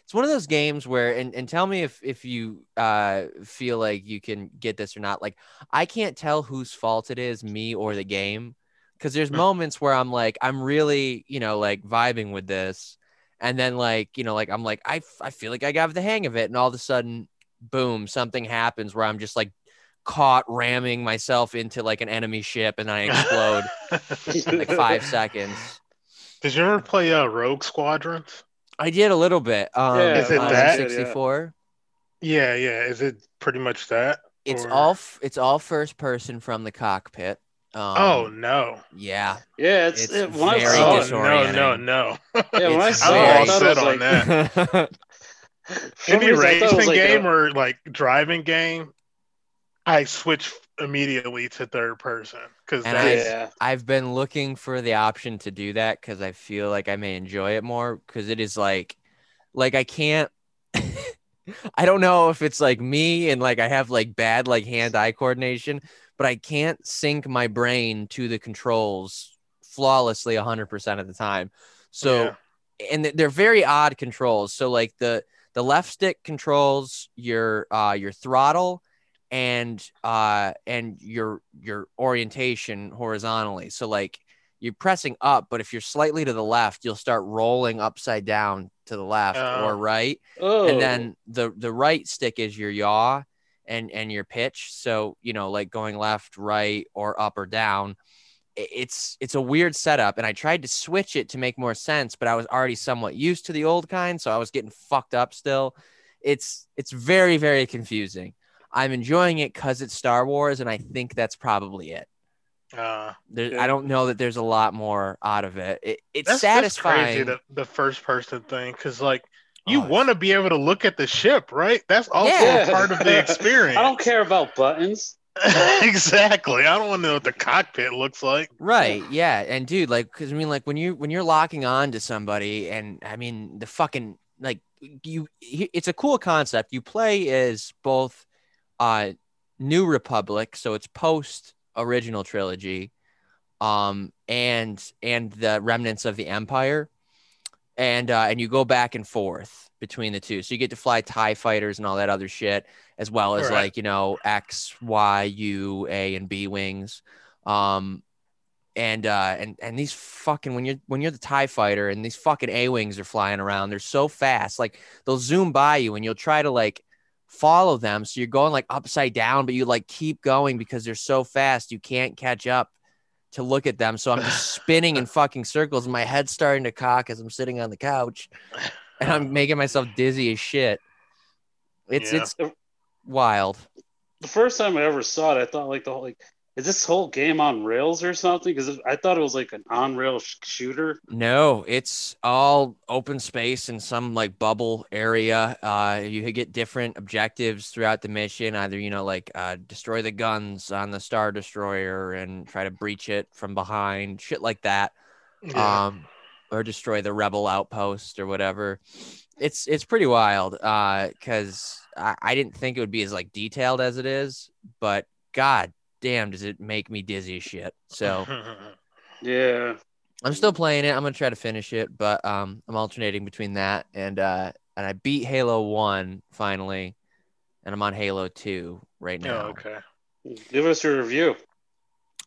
it's one of those games where and, and tell me if if you uh feel like you can get this or not. Like I can't tell whose fault it is, me or the game because there's moments where I'm like, I'm really, you know, like vibing with this. And then, like, you know, like, I'm like, I, I feel like I got the hang of it. And all of a sudden, boom, something happens where I'm just like caught ramming myself into like an enemy ship and I explode in like five seconds. Did you ever play uh, Rogue Squadrons? I did a little bit. Um, Yeah, Is it on that? 64. Yeah, yeah. Is it pretty much that? It's Or- all f- it's all first person from the cockpit. Um, oh no. yeah. Yeah, it's, It's it, when very Oh saw disorienting. no, no, no. Yeah, when I It's saw it, I'm I all thought set was on like that. for some Any reason, I thought it was racing like game a- or like driving game, I switch immediately to third person because And that's yeah, I've been looking for the option to do that because I feel like I may enjoy it more because it is like, like I can't. I don't know if it's like me and like I have like bad like hand-eye coordination, but I can't sync my brain to the controls flawlessly 100% of the time. So, and they're very odd controls. So like the the left stick controls your uh your throttle and uh and your your orientation horizontally. So like you're pressing up, but if you're slightly to the left, you'll start rolling upside down to the left Oh. or right. oh, And then the the right stick is your yaw and and your pitch. So, you know, like going left, right or up or down. It's it's a weird setup and I tried to switch it to make more sense, but I was already somewhat used to the old kind, so I was getting fucked up still. It's it's very very confusing. I'm enjoying it cuz it's Star Wars and I think that's probably it. uh, There. I don't know that there's a lot more out of it. it it's that's, that's satisfying. crazy. The, the first person thing because like you Oh, want to be able to look at the ship, right? That's also Yeah. part of the experience. I don't care about buttons. exactly. I don't want to know what the cockpit looks like. Right. Yeah. And dude, like, cause I mean, like when you when you're locking on to somebody, and I mean the fucking like you, it's a cool concept. You play as both, uh, New Republic, so it's post original trilogy, um, and and the remnants of the Empire, and uh, and you go back and forth between the two. So you get to fly Tie fighters and all that other shit, as well as Right. like you know X, Y, U, A, and B wings. Um, and uh and and these fucking when you're when you're the tie fighter and these fucking a wings are flying around they're so fast like they'll zoom by you and you'll try to like follow them so you're going like upside down but you like keep going because they're so fast you can't catch up to look at them. So i'm just spinning in fucking circles. My head's starting to cock as i'm sitting on the couch and i'm making myself dizzy as shit. It's Yeah. it's wild. The first time I ever saw it, I thought like the whole like, is this whole game on rails or something? Because I thought it was like an on rail sh- shooter. No, it's all open space in some like bubble area. Uh, you get different objectives throughout the mission. Either you know, like uh, destroy the guns on the Star Destroyer and try to breach it from behind, shit like that. Yeah. Um, or destroy the rebel outpost or whatever. It's it's pretty wild. Uh, because I, I didn't think it would be as like detailed as it is, but god damn, does it make me dizzy as shit. So. Yeah. I'm still playing it. I'm gonna try to finish it, but um, I'm alternating between that and uh, and I beat Halo One finally, and I'm on Halo Two right oh, now. okay. Give us your review.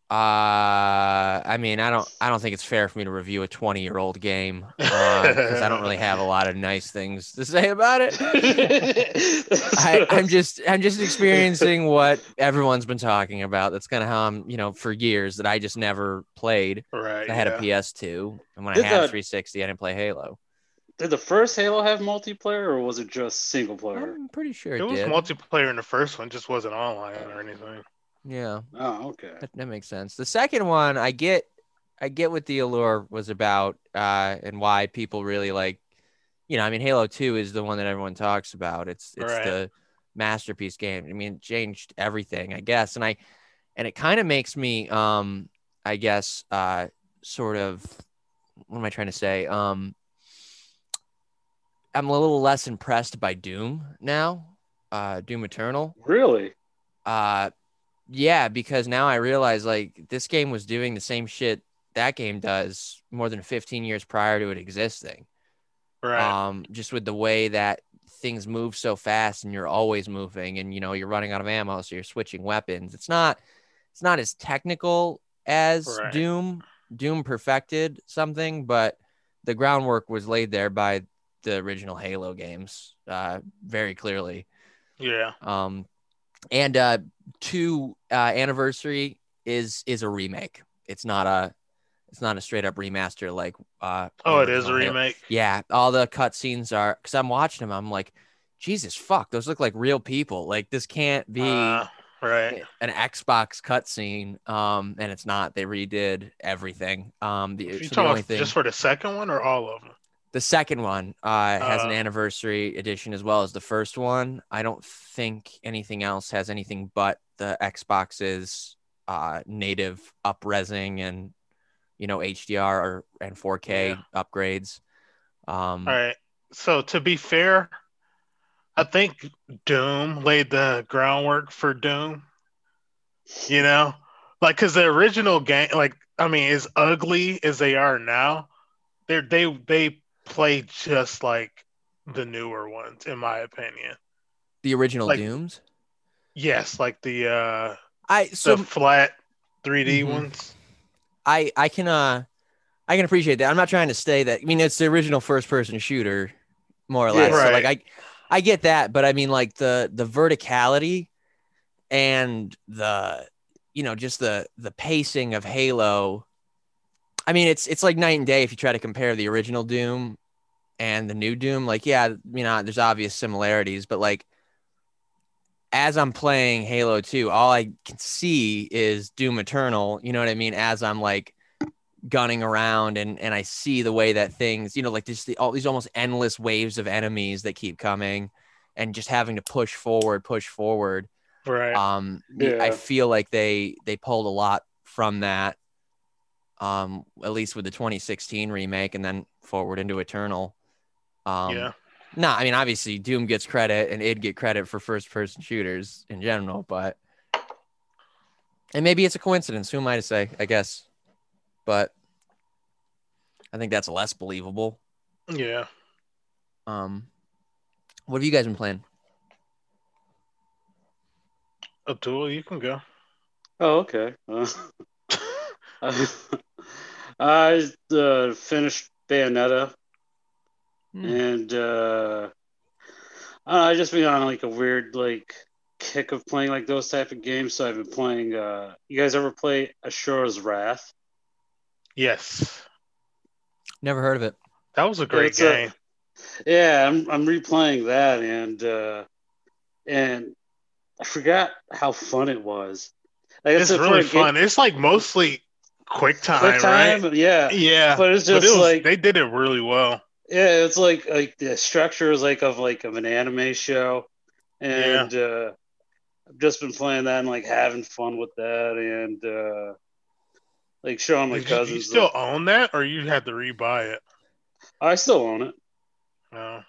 Uh, I mean, I don't, I don't think it's fair for me to review a 20 year old game because I don't really have a lot of nice things to say about it. I, I'm just, I'm just experiencing what everyone's been talking about. That's kind of how I'm, you know, for years that I just never played. Right. I had yeah. a PS2, and when Did I had a 360, I didn't play Halo. Did the first Halo have multiplayer or was it just single player? I'm pretty sure it, It was did. multiplayer in the first one, just wasn't online or anything. Yeah, Oh, okay. that, that makes sense. The second one, I get, I get what the allure was about, uh, and why people really like. You know, I mean, Halo Two is the one that everyone talks about. It's it's Right. the masterpiece game. I mean, it changed everything, I guess, and I, and it kind of makes me, um, I guess, uh, sort of, what am I trying to say? Um, I'm a little less impressed by Doom now, uh, Doom Eternal. Really? Uh, yeah, because now I realize like this game was doing the same shit that game does more than 15 years prior to it existing. Right. Um, just with the way that things move so fast and you're always moving and you know you're running out of ammo, so you're switching weapons. It's not it's not as technical as Right. Doom. Doom perfected something, but the groundwork was laid there by the original Halo games, uh, very clearly. yeah. Um, and uh, two uh, anniversary is is a remake. It's not a it's not a straight up remaster like. Uh, Oh, it is a remake. Yeah, all the cutscenes are because I'm watching them. I'm like, Jesus fuck, those look like real people. Like this can't be Uh, Right. an Xbox cutscene, um, and it's not. They redid everything. Um, the, so the only thing, just for the second one or all of them? The second one uh, has an Uh. anniversary edition as well as the first one. I don't think anything else has anything but the Xbox's uh, native upresing and you know HDR or, and 4K upgrades. Um, All right. So to be fair, I think Doom laid the groundwork for Doom. You know, like because the original game, like I mean, as ugly as they are now, they they they play just like the newer ones, in my opinion. the original Like- Dooms. Yes, like the uh I so the flat 3D Mhm. ones. I I can uh I can appreciate that. I'm not trying to say that. I mean, it's the original first person shooter, more or Yeah. less. So like I I get that, but I mean like the the verticality and the you know just the the pacing of Halo. I mean, it's it's like night and day if you try to compare the original Doom and the new Doom. Like, yeah, you know, there's obvious similarities, but like as I'm playing Halo 2, all I can see is Doom Eternal. You know what I mean? As I'm like gunning around and and I see the way that things, you know, like just the, all these almost endless waves of enemies that keep coming and just having to push forward, push forward. Right. Um, the- I feel like they they pulled a lot from that. Um, at least with the 2016 remake and then forward into Eternal. Um, yeah. no, I mean obviously Doom gets credit and it'd get credit for first person shooters in general, but and maybe it's a coincidence. Who am I to say? I guess, but I think that's less believable. Yeah. Um, what have you guys been playing? Abdul, you can go. Oh, okay. Uh, I uh, finished Bayonetta, Hmm. and uh, I, don't know, I just been on like a weird like kick of playing like those type of games. So I've been playing. Uh, you guys ever play Asura's Wrath? Yes. Never heard of it. That was a great It's a- game. Yeah, I'm I'm replaying that, and uh, and I forgot how fun it was. Like, it's a- for really a game- fun. It's like mostly quick time, quick time, right? yeah. Yeah. But it's just it was, like- they did it really well. Yeah, it's like like the structure is like of like of an anime show, and uh, I've just been playing that and like having fun with that, and uh, like showing my Did cousins. you still own that, or you had to rebuy it? I still own it. No.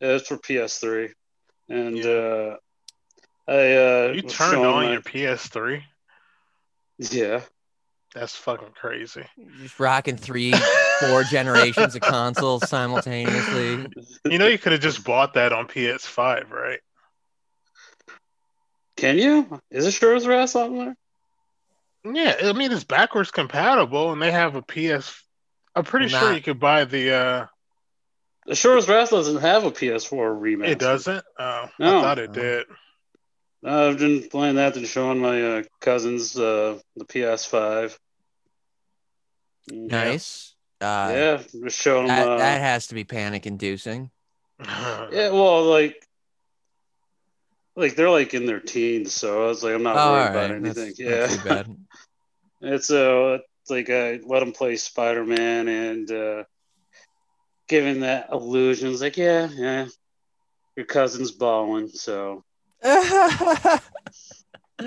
Yeah, it's for PS3, and Yeah. uh, I uh, You turned on my- your PS3. yeah. That's fucking crazy. Just rocking three, four generations of consoles simultaneously. You know, you could have just bought that on PS5, right? Can you? Is it Asura's Wrath on there? Yeah, I mean it's backwards compatible, and they have a PS. I'm pretty Well, sure you could buy the. uh The Asura's Wrath doesn't have a PS4 remaster. It doesn't. Oh, No. I thought it did. I've been playing that and showing my uh, cousins uh, the PS5. Nice. Uh, yeah, just showing them. that, Uh, that has to be panic inducing. yeah, well, like, like they're like in their teens, so I was like, I'm not Oh, worried all about right. That's anything. not yeah, too bad. it's it's like I let them play Spider Man and uh, giving that illusion. It's like, yeah, yeah, your cousin's balling, so I, uh,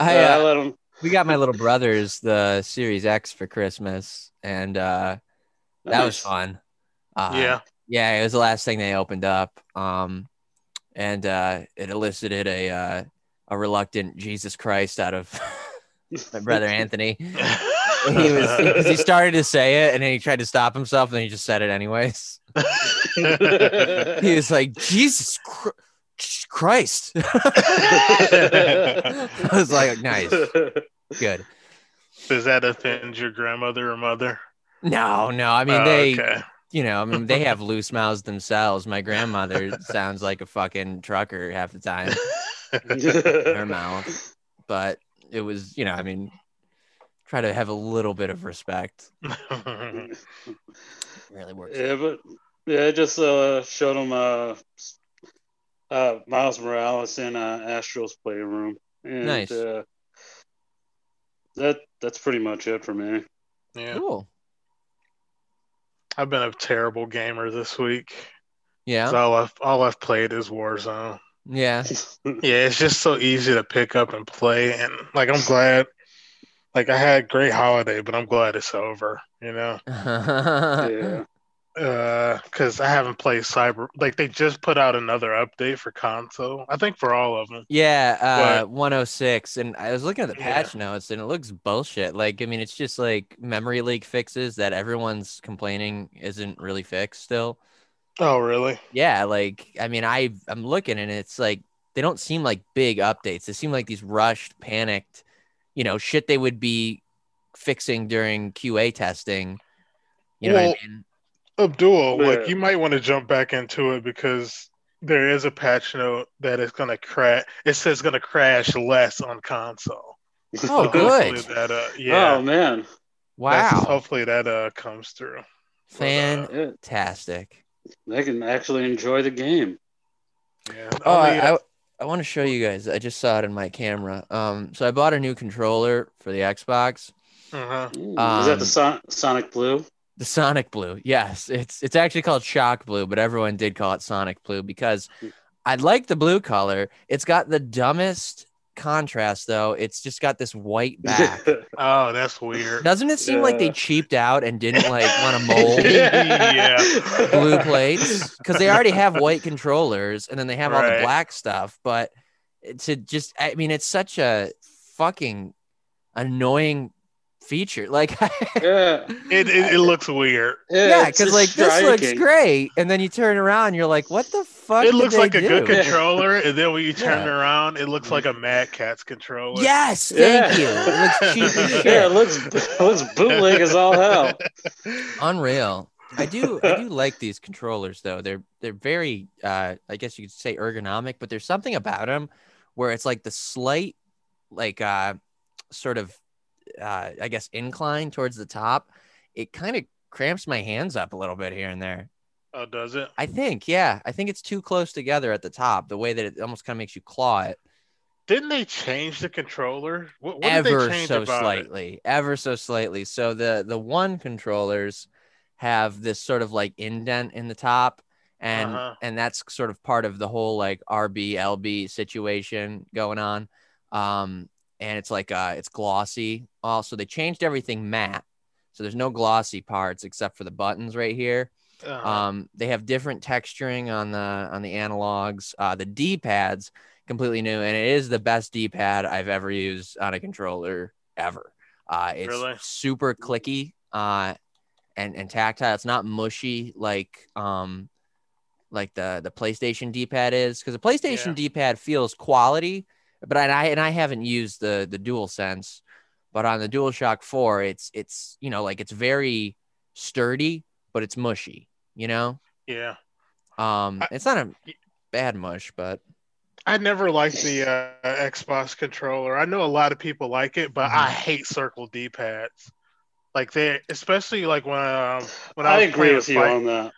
uh, I let them. We got my little brother's the Series X for Christmas, and uh, that was fun. Uh, yeah, yeah, it was the last thing they opened up, um, and uh, it elicited a uh, a reluctant Jesus Christ out of my brother Anthony. He was he started to say it, and then he tried to stop himself, and then he just said it anyways. He was like, "Jesus Chr- Christ!" I was like, "Nice, good." Does that offend your grandmother or mother? No, no. I mean, Oh, they, okay. you know, I mean, they have loose mouths themselves. My grandmother sounds like a fucking trucker half the time in her mouth, but it was, you know, I mean, try to have a little bit of respect. Really works. Yeah, but yeah, I just uh, showed them uh, uh, Miles Morales in uh, Astro's Playroom. And, Nice. Uh, that that's pretty much it for me. Yeah, Cool. I've been a terrible gamer this week. Yeah. All I've all I've played is Warzone. Yeah. Yeah, it's just so easy to pick up and play, and like I'm glad. Like I had a great holiday, but I'm glad it's over. You know, yeah. Because I haven't played Cyber. Like they just put out another update for console. I think for all of them. Yeah, uh, But- 106. And I was looking at the Yeah. patch notes and it looks bullshit. Like, I mean, it's just like memory leak fixes that everyone's complaining isn't really fixed still. Oh, really? Yeah, like, I mean, I, I'm looking and it's like, they don't seem like big updates. They seem like these rushed, panicked, you know, shit they would be fixing during QA testing. You know Well, what I mean? Abdul, Yeah. like you might want to jump back into it because there is a patch note that is going to crash. It says going to crash less on console. Oh, So good. That, uh, yeah. Oh man. Wow. Hopefully that uh comes through. Fantastic. Yeah, they can actually enjoy the game. Yeah. Oh, Only, I, I, I want to show you guys. I just saw it in my camera. Um, so I bought a new controller for the Xbox, uh-huh. Ooh, Is that Um, the Son- Sonic Blue? The Sonic Blue. Yes, it's it's actually called Shock Blue, but everyone did call it Sonic Blue because mm. I like the blue color. It's got the dumbest contrast though. It's just got this white back. Oh, that's weird. Doesn't it seem like they cheaped out and didn't like want to mold Yeah. blue plates because they already have white controllers and then they have all the black stuff but to just i mean it's such a fucking annoying feature like Yeah. It, it, it looks weird. yeah because just like this looks great and then you turn around and you're like what the fuck It looks like a good controller, and then when you turn Yeah. around, it looks like a Mad Catz controller. yes Yeah. thank you it looks cheap as shit Yeah, it looks it looks bootleg as all hell. unreal i do i do like these controllers though they're they're very uh i guess you could say ergonomic but there's something about them where it's like the slight like uh sort of uh i guess incline towards the top it kind of cramps my hands up a little bit here and there Oh, does it? i think yeah i think it's too close together at the top the way that it almost kind of makes you claw it Didn't they change the controller? What, what did ever they so about it? slightly ever so slightly so the the one controllers have this sort of like indent in the top and Uh-huh. and that's sort of part of the whole like rb lb situation going on um and it's like uh it's glossy also they changed everything matte so there's no glossy parts except for the buttons right here Uh-huh. um, they have different texturing on the on the analogs. Uh, the D pads completely new, and it is the best D pad I've ever used on a controller ever. Uh, it's Really? super clicky uh, and and tactile. It's not mushy like um like the the PlayStation D pad is because the PlayStation Yeah. D pad feels quality, but I, I and I haven't used the the Dual Sense, but on the DualShock Four, it's it's you know like it's very sturdy, but it's mushy. You know, yeah. um, I- it's not a bad mush, but I never liked the uh, Xbox controller. I know a lot of people like it, but Mm-hmm. I hate circle D pads. Like they, especially like when um, when I, I was agree playing with you fight- on that.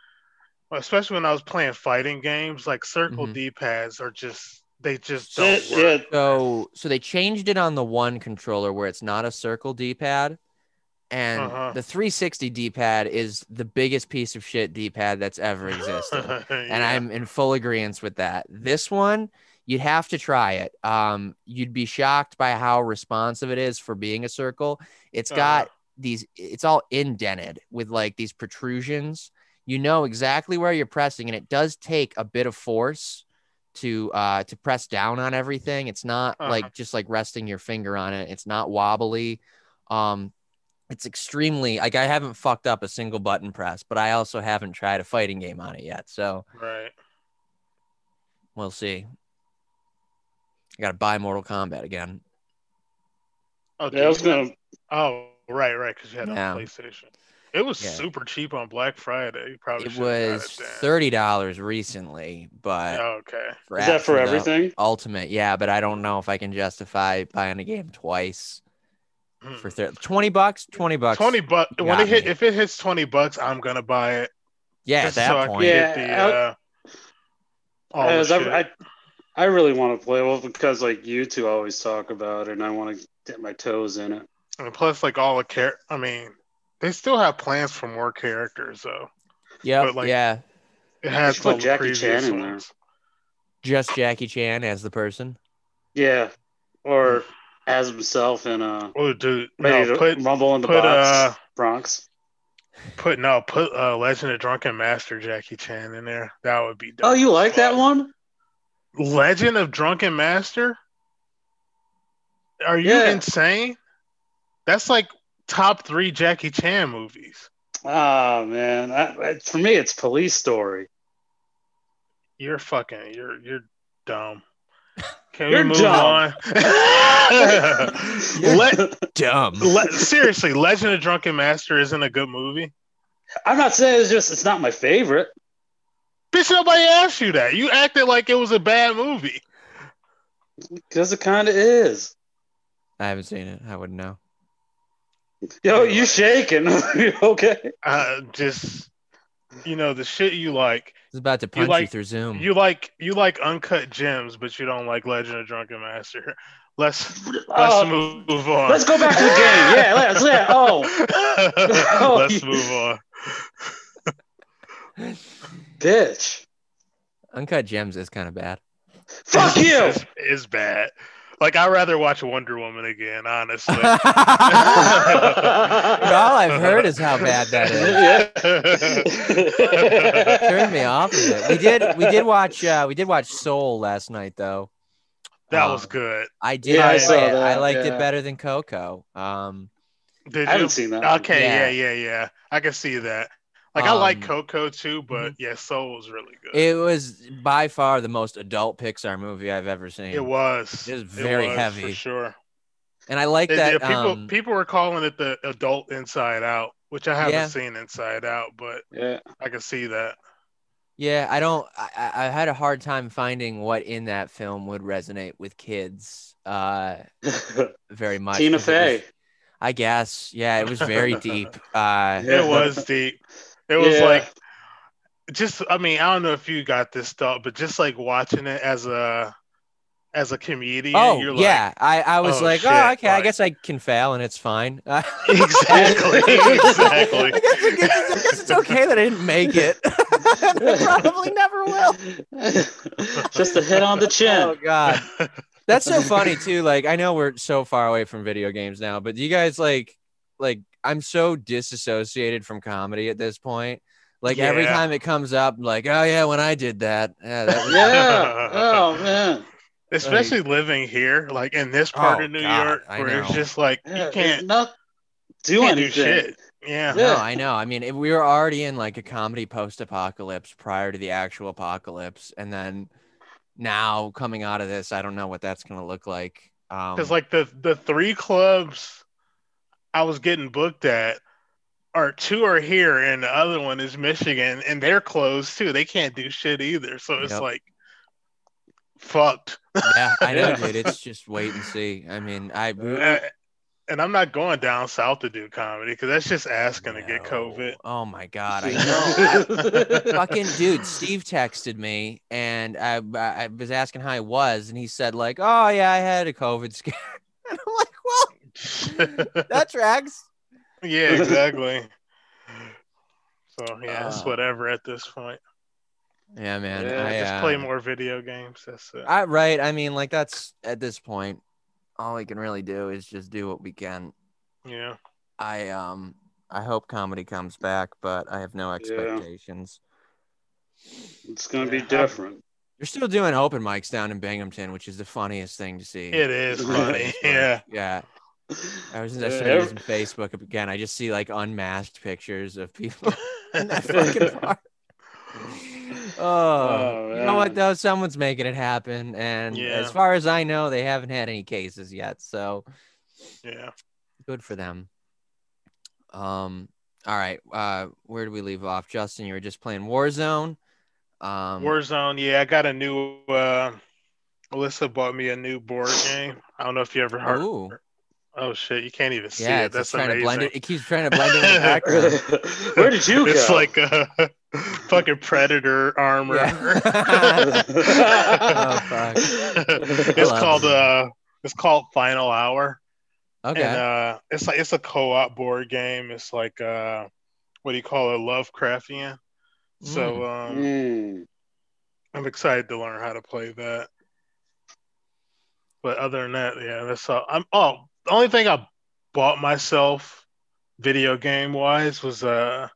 especially when I was playing fighting games. Like circle Mhm. D pads are just they just don't work. yeah, so so they changed it on the one controller where it's not a circle D-pad, and Uh-huh. the 360 D-pad is the biggest piece of shit D-pad that's ever existed. and I'm in full agreement with that. This one, you'd have to try it. Um, you'd be shocked by how responsive it is for being a circle. It's Uh-huh. got these, it's all indented with like these protrusions. You know exactly where you're pressing, and it does take a bit of force to uh to press down on everything. It's not Uh-huh. like just like resting your finger on it. It's not wobbly. Um it's extremely like I haven't fucked up a single button press, but I also haven't tried a fighting game on it yet. So right. We'll see. I gotta buy Mortal Kombat again. Oh, yeah, I was gonna. Oh, right, right, because you had it Yeah. on PlayStation. It was Yeah. super cheap on Black Friday. You probably It was then. thirty dollars recently, but Oh, okay. for Is that for everything? Ultimate, yeah, but I don't know if I can justify buying a game twice Hmm. for thir- twenty bucks. Twenty bucks. Twenty bucks. When it hit, me. if it hits twenty bucks, I'm gonna buy it. Yeah, at just that so I point. can Yeah, the. I'll- Uh, all the I, I, I really want to play well because like you two always talk about it, and I want to dip my toes in it. and plus, like all the care. I mean, they still have plans for more characters though. Yep. But, like, yeah. It has should put Jackie previous Chan in there. ones. Just Jackie Chan as the person. Yeah, or as himself in uh, Oh, dude, ready no, to put rumble in the put, box, uh, Bronx. put no put uh, Legend of Drunken Master Jackie Chan in there. That would be. dope Oh, you like that one? Legend of Drunken Master? Are you Yeah. insane? That's like top three Jackie Chan movies. Oh man, I, I- for me it's Police Story. You're fucking. You're you're dumb. Can You're we move dumb. on? Let, Dumb. le- seriously, Legend of Drunken Master isn't a good movie. I'm not saying it's just it's not my favorite. Bitch, nobody asked you that. You acted like it was a bad movie. Because it kind of is. I haven't seen it. I wouldn't know. Yo, you shaking? okay? Uh, just you know the shit you like. It's about to punch you, like- through Zoom. You like you like uncut gems, but you don't like Legend of Drunken Master. Let's let's Oh, move, move on. Let's go back to the game. Yeah, let's. Yeah. Oh, Oh, let's you- move on. bitch. Uncut Gems is kind of bad. Fuck you. It's, it's bad. Like I'd rather watch Wonder Woman again, honestly. All I've heard is how bad that is. Turned me off of it. We did we did watch uh we did watch Soul last night though. that Um, was good. I did Yeah, I saw it. I liked yeah. it better than Coco. Um Did I haven't seen that. Okay, Yeah. yeah, yeah, yeah. I can see that. Like I like Um, Coco too, but yeah, Soul was really good. it was by far the most adult Pixar movie I've ever seen. It was. It was very was, heavy. for sure. And I like It- that yeah, people um, people were calling it the adult Inside Out, which I haven't Yeah. seen Inside Out, but Yeah. I can see that. Yeah, I don't. I, I I had a hard time finding what in that film would resonate with kids. Uh, very much. Tina 'cause it was- Fey. I guess. Yeah, it was very deep. Uh, It was deep. It was Yeah. like just I mean, I don't know if you got this thought, but just like watching it as a as a comedian, oh you're like yeah, I I was "Oh, like, oh, shit," oh okay, I guess I can fail and it's fine. Exactly, exactly. I guess, I, guess, I guess it's okay that I didn't make it. I probably never will. Just a hit on the chin. Oh god. That's so funny too. Like I know we're so far away from video games now, but do you guys like like I'm so disassociated from comedy at this point. Like every time it comes up, I'm like, oh yeah, when I did that. Yeah, that was Yeah. Oh man. Especially living here, like in this part Oh, of New God, York, I where it's just like Yeah, you can't, not do can't do shit. Yeah. No, I know. I mean, if we were already in like a comedy post-apocalypse prior to the actual apocalypse, and then now coming out of this, I don't know what that's gonna look like. Um, Because like the the three clubs I was getting booked at are two are here and the other one is Michigan and they're closed too. They can't do shit either. So it's Yep. like fucked. yeah, I know, dude. It's just wait and see. I mean, I Uh, and I'm not going down south to do comedy because that's just asking to get COVID. Oh my god, I know. fucking dude steve texted me and I, I I was asking how he was and he said like oh yeah i had a covid scare and i'm like well that tracks yeah, exactly. So yeah, it's Uh, whatever at this point. yeah man Yeah, I, Just uh, play more video games. That's it. I, right i mean like that's at this point all we can really do is just do what we can yeah. i um i hope comedy comes back but i have no expectations It's gonna be different. you're still doing open mics down in binghamton which is the funniest thing to see It is funny. yeah. yeah I was just Yeah, using Facebook again. I just see like unmasked pictures of people in that fucking park. Oh, Oh, you know what though? Someone's making it happen, and Yeah. as far as I know, they haven't had any cases yet. So Yeah. good for them. Um. All right. Uh, where do we leave off, Justin? You were just playing Warzone. Um. Warzone, yeah, I got a new uh Alyssa bought me a new board game. I don't know if you ever heard Ooh. Oh shit! You can't even see yeah, it. it's That's trying amazing. to blend it. It keeps trying to blend in the background. Where did you go? It's like a fucking predator armor. Yeah. Oh, fuck. it's called it. uh, it's called Final Hour. okay. And uh, it's like it's a co-op board game. It's like uh, what do you call it, Lovecraftian. So um, Mm. I'm excited to learn how to play that. But other than that, yeah, that's all. I'm oh, the only thing I bought myself, video game wise, was uh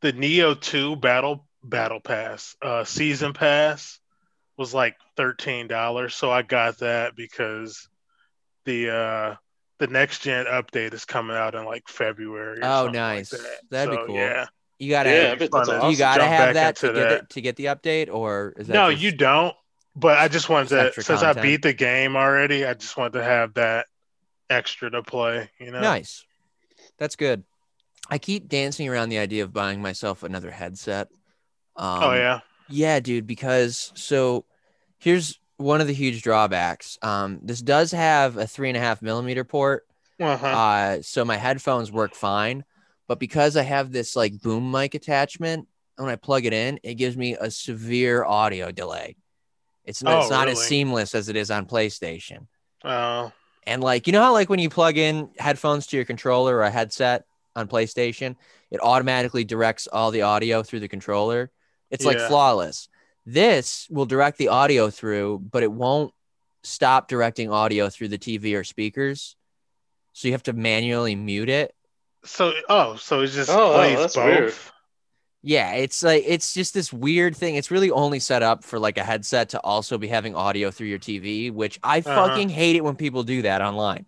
the Nioh Two Battle Battle Pass. Uh, season pass was like thirteen dollars, so I got that because the uh the next gen update is coming out in like February. or Oh, something like nice. that. That'd be cool. Yeah. you gotta. Yeah, it'd be but that's fun to do you gotta have that to into get that. it, to get the update, or is that No, just- you don't. But I just wanted Just to, extra since I beat the game already, I just wanted to have that extra to play. You know, Nice. That's good. I keep dancing around the idea of buying myself another headset. Um, oh yeah, Yeah, dude, because so here's one of the huge drawbacks. Um, this does have a three and a half millimeter port. uh-huh. Uh, so my headphones work fine, but because I have this like boom mic attachment, when I plug it in, it gives me a severe audio delay. It's not, Oh, it's not as seamless as it is on PlayStation. Oh, And like, you know how like when you plug in headphones to your controller or a headset on PlayStation, it automatically directs all the audio through the controller. It's like Yeah. flawless. This will direct the audio through, but it won't stop directing audio through the TV or speakers. So you have to manually mute it. so oh, so it just Oh, oh, plays that's both. weird. Yeah, it's like it's just this weird thing. It's really only set up for like a headset to also be having audio through your TV, which I Uh-huh. fucking hate it when people do that online.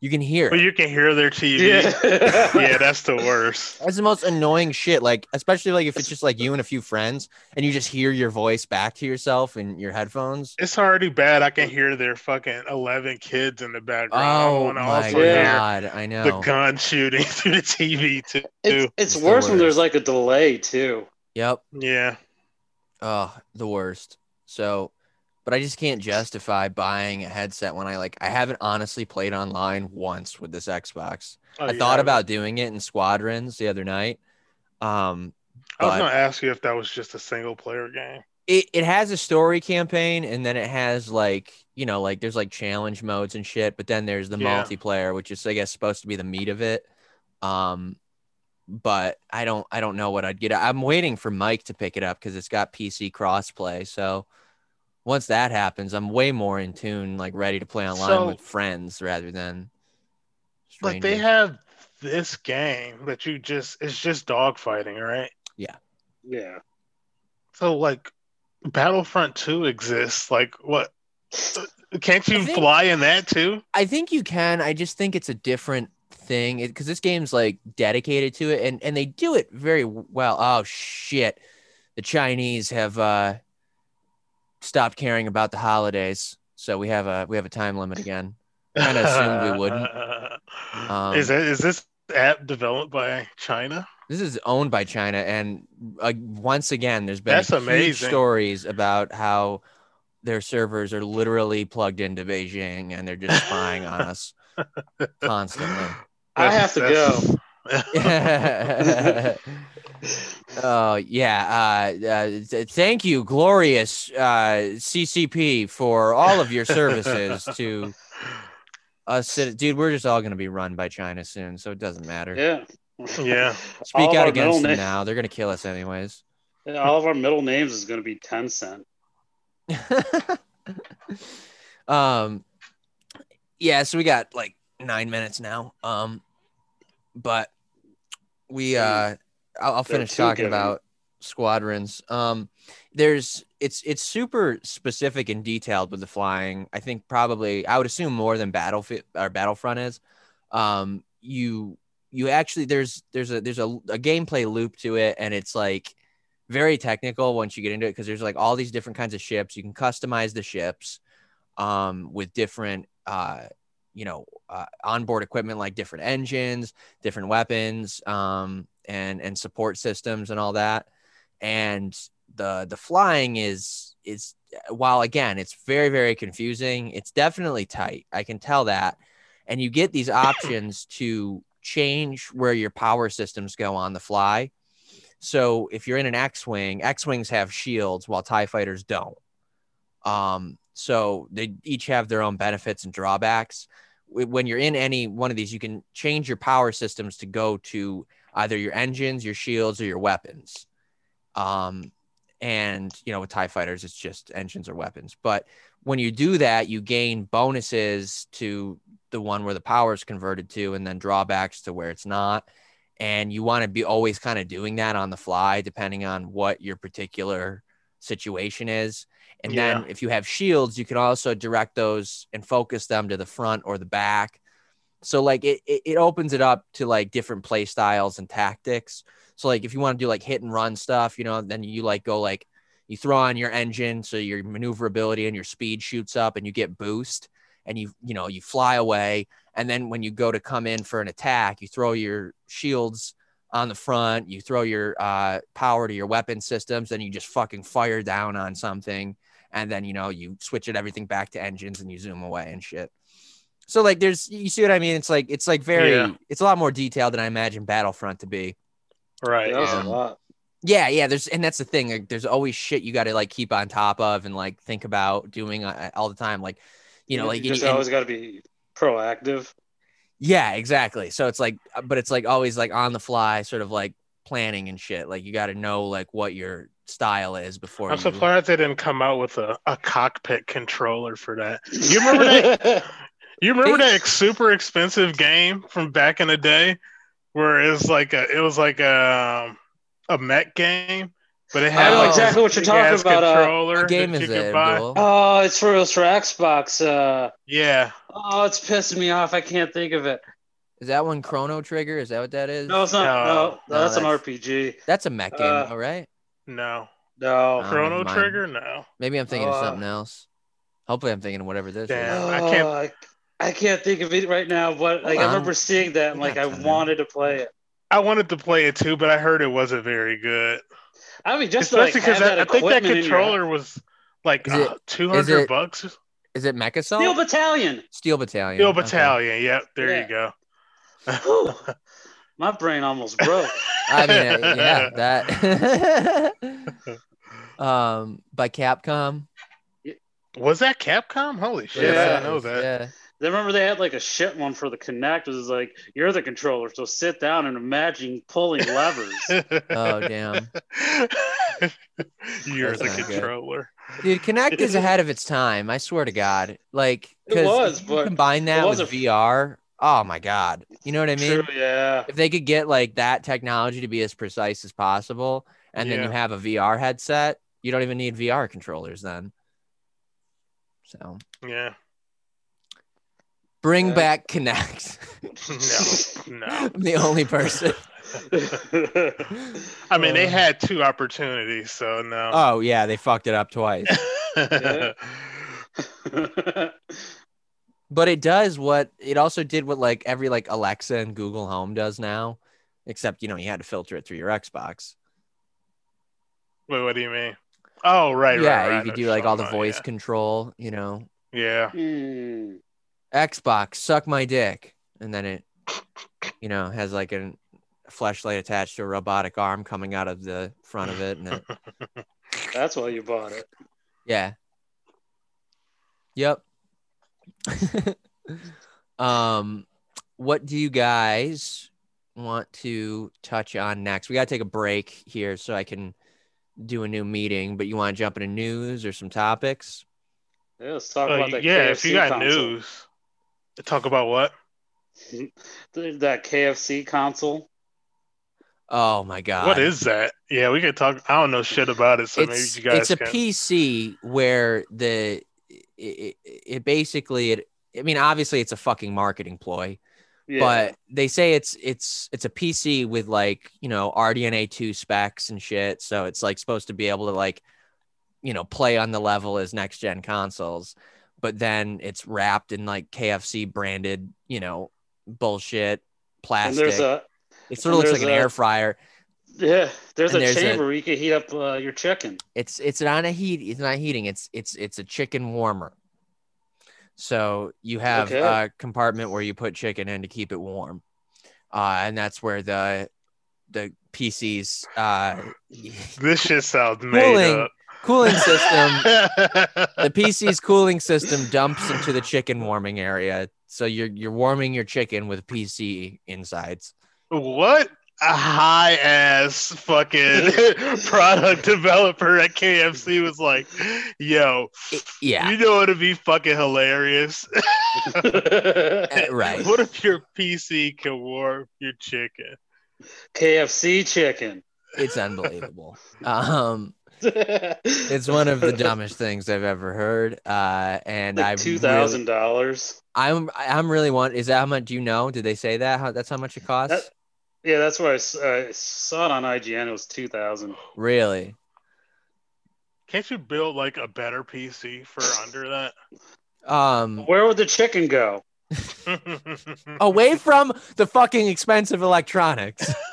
You can hear But you can hear their TV. Yeah. yeah, that's the worst. That's the most annoying shit. Like, especially like if it's just like you and a few friends and you just hear your voice back to yourself in your headphones. It's already bad. I can hear their fucking eleven kids in the background. Oh wanna my also god, I know. the gun shooting through the TV too. It's, it's It's the worse when there's like a delay too. Yep. Yeah, Oh, the worst. So, but I just can't justify buying a headset when I like I haven't honestly played online once with this Xbox. Oh, I thought about doing it in Squadrons the other night. Um, I was gonna ask you if that was just a single player game. it, it has a story campaign and then it has like you know like there's like challenge modes and shit but then there's the Yeah. multiplayer which is i guess supposed to be the meat of it um but i don't i don't know what i'd get i'm waiting for mike to pick it up because it's got pc crossplay so once that happens i'm way more in tune like ready to play online So- with friends rather than Like they have this game that you just it's just dogfighting, right? Yeah. Yeah. So like Battlefront 2 exists. Like what can't you think- fly in that too? I think you can. I just think it's a different thing because this game's like dedicated to it, and and they do it very well. Oh shit, the Chinese have uh stopped caring about the holidays, so we have a we have a time limit again. Kinda assumed we wouldn't. Um, is it is this app developed by China? This is owned by China, and uh, once again, there's been That's huge amazing. stories about how their servers are literally plugged into Beijing, and they're just spying on us constantly. I have to That's- oh yeah. Uh, uh, th- thank you, glorious uh, CCP, for all of your services to us. Dude, we're just all gonna be run by China soon, so it doesn't matter. Yeah. Yeah. Speak All out against them na- now. They're gonna kill us anyways. Yeah, All of our middle names is going to be Tencent. um, yeah. So we got like nine minutes now. Um, but we uh, I'll, I'll finish talking about squadrons. Um, there's it's it's super specific and detailed with the flying. I think probably I would assume more than Battlefield or Battlefront is. Um, you you actually there's there's a there's a, a gameplay loop to it, and it's like very technical once you get into it because there's like all these different kinds of ships. You can customize the ships um, with different uh, you know uh, onboard equipment like different engines, different weapons, um, and and support systems and all that. And the the flying is is while again it's very very confusing. It's definitely tight. I can tell that. and you get these options to change where your power systems go on the fly. So if you're in an X-wing, X-wings have shields while Tie fighters don't. Um, so they each have their own benefits and drawbacks. When you're in any one of these, you can change your power systems to go to either your engines, your shields, or your weapons. Um, and you know, with TIE fighters, it's just engines or weapons. But when you do that, you gain bonuses to the one where the power is converted to, and then drawbacks to where it's not. And you want to be always kind of doing that on the fly, depending on what your particular situation is. And Yeah. then if you have shields, you can also direct those and focus them to the front or the back. So like it, it, it opens it up to like different play styles and tactics. So like if you want to do like hit and run stuff, you know, then you like go like you throw on your engine so your maneuverability and your speed shoots up and you get boost and you you know you fly away and then when you go to come in for an attack, you throw your shields on the front, you throw your uh, power to your weapon systems, then you just fucking fire down on something, and then you know you switch it everything back to engines and you zoom away and shit. So like, there's you see what I mean? It's like it's like very Yeah. it's a lot more detailed than I imagine Battlefront to be. Right. that was um, a lot. Yeah, yeah. There's and that's the thing. Like, there's always shit you got to like keep on top of and like think about doing uh, all the time. Like, you know, like you just and- always got to be proactive. Yeah, exactly. So it's like, uh, but it's like always like on the fly, sort of like planning and shit. Like you got to know like what your style is before. I'm you... surprised they didn't come out with a, a cockpit controller for that. You remember that? You remember that super expensive game from back in the day, where it was like a it was like a a mech game, but it had I know like exactly what you're talking about, uh, Controller What game that is you it? could buy. Abdul? oh, it's for it's for Xbox. Uh, Yeah, oh, it's pissing me off. I can't think of it. Is that one Chrono Trigger? Is that what that is? No, it's not. No. No, No, that's, an RPG. That's a mech game, Uh, all right. No No. Chrono mind. Trigger, no. Maybe I'm thinking of uh, something else. Hopefully, I'm thinking of whatever this Damn. is. I can't- Oh, I, I can't think of it right now, but like Hold I remember seeing that and like I wanted to play it. I wanted to play it too, but I heard it wasn't very good. I mean, just to, like, Especially because have that I think that equipment your- controller was like uh, two hundred bucks. Is it Mecha Steel Battalion. Steel Battalion. Steel okay. Battalion. Yep, there Yeah. you go. Whew. My brain almost broke. I mean, uh, yeah, that. um, by Capcom. Was that Capcom? Holy shit! I Yeah. didn't know that. Yeah. I remember they had like a shit one for the Kinect. It was like you're the controller, so sit down and imagine pulling levers. Oh damn. You're That's the not good. controller. Dude, Kinect is ahead of its time. I swear to God. Like, It 'cause was, you but combine that with a- VR. Oh my God. You know what I mean? True, yeah. If they could get like that technology to be as precise as possible, and then you have a VR headset, you don't even need VR controllers then. So Yeah. bring Yeah. back Kinect. No. No. I'm the only person. I mean, they Uh. had two opportunities, so no. Oh yeah, they fucked it up twice. Yeah. but it does what it also did what like every like Alexa and Google Home does now, except you know you had to filter it through your Xbox. Wait, what do you mean? Oh, right, yeah, right, right. you could do like all the voice about, control, you know. Yeah. Hmm. Xbox, suck my dick, and then it, you know, has like a flashlight attached to a robotic arm coming out of the front of it, and it, That's why you bought it. yeah, yep. um, what do you guys want to touch on next? We got to take a break here so I can do a new meeting. But you want to jump into news or some topics? Yeah, let's talk Uh, about that. yeah, KFC if you got console. news, talk about what? That KFC console. Oh my god, What is that? Yeah, we could talk. I don't know shit about it, so it's maybe you guys it's a can. PC where the it, it, it basically it I mean obviously it's a fucking marketing ploy, Yeah. but they say it's it's it's a PC with like you know RDNA two specs and shit, so it's like supposed to be able to like you know play on the level as next gen consoles, but then it's wrapped in like KFC branded you know bullshit and plastic. there's a it sort of looks like an a- air fryer. Yeah, there's And a there's a- chamber where you can heat up uh, your chicken. It's it's not a heat. It's not heating. It's it's it's a chicken warmer. So you have Okay. a compartment where you put chicken in to keep it warm, uh, and that's where the the PC's uh, This shit sounds made Cooling. up. cooling system. the PC's cooling system dumps into the chicken warming area, so you're you're warming your chicken with PC insides. what a high ass fucking product developer at KFC was like, yo, yeah, you know what'd be fucking hilarious? Uh, right. What if your PC can warm your chicken? KFC chicken. it's unbelievable. Um, it's one of the dumbest things I've ever heard. Uh, and I like two thousand really, dollars. I'm I'm really want. Is that how much? Do you know? Did they say that? How that's how much it costs? That- Yeah, that's where I, s- I saw it on IGN. It was two thousand. really? Can't you build like a better PC for under that? Um, Where would the chicken go? away from the fucking expensive electronics.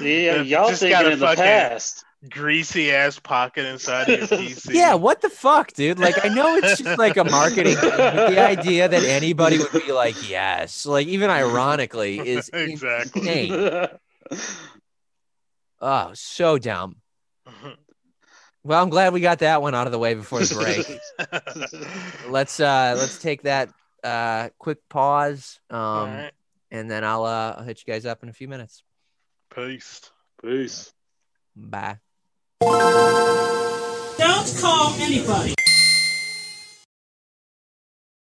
Yeah, y'all Just thinking got a in the fucking past. Greasy ass pocket inside of your PC. Yeah, what the fuck, dude? Like, I know it's just like a marketing thing, but the idea that anybody would be like, yes, like even ironically, is Exactly. insane. Oh, so dumb. Well, I'm glad we got that one out of the way before the break. let's uh let's take that uh quick pause. Um All right. and then I'll uh I'll hit you guys up in a few minutes. Peace. Peace. Bye. Don't call anybody.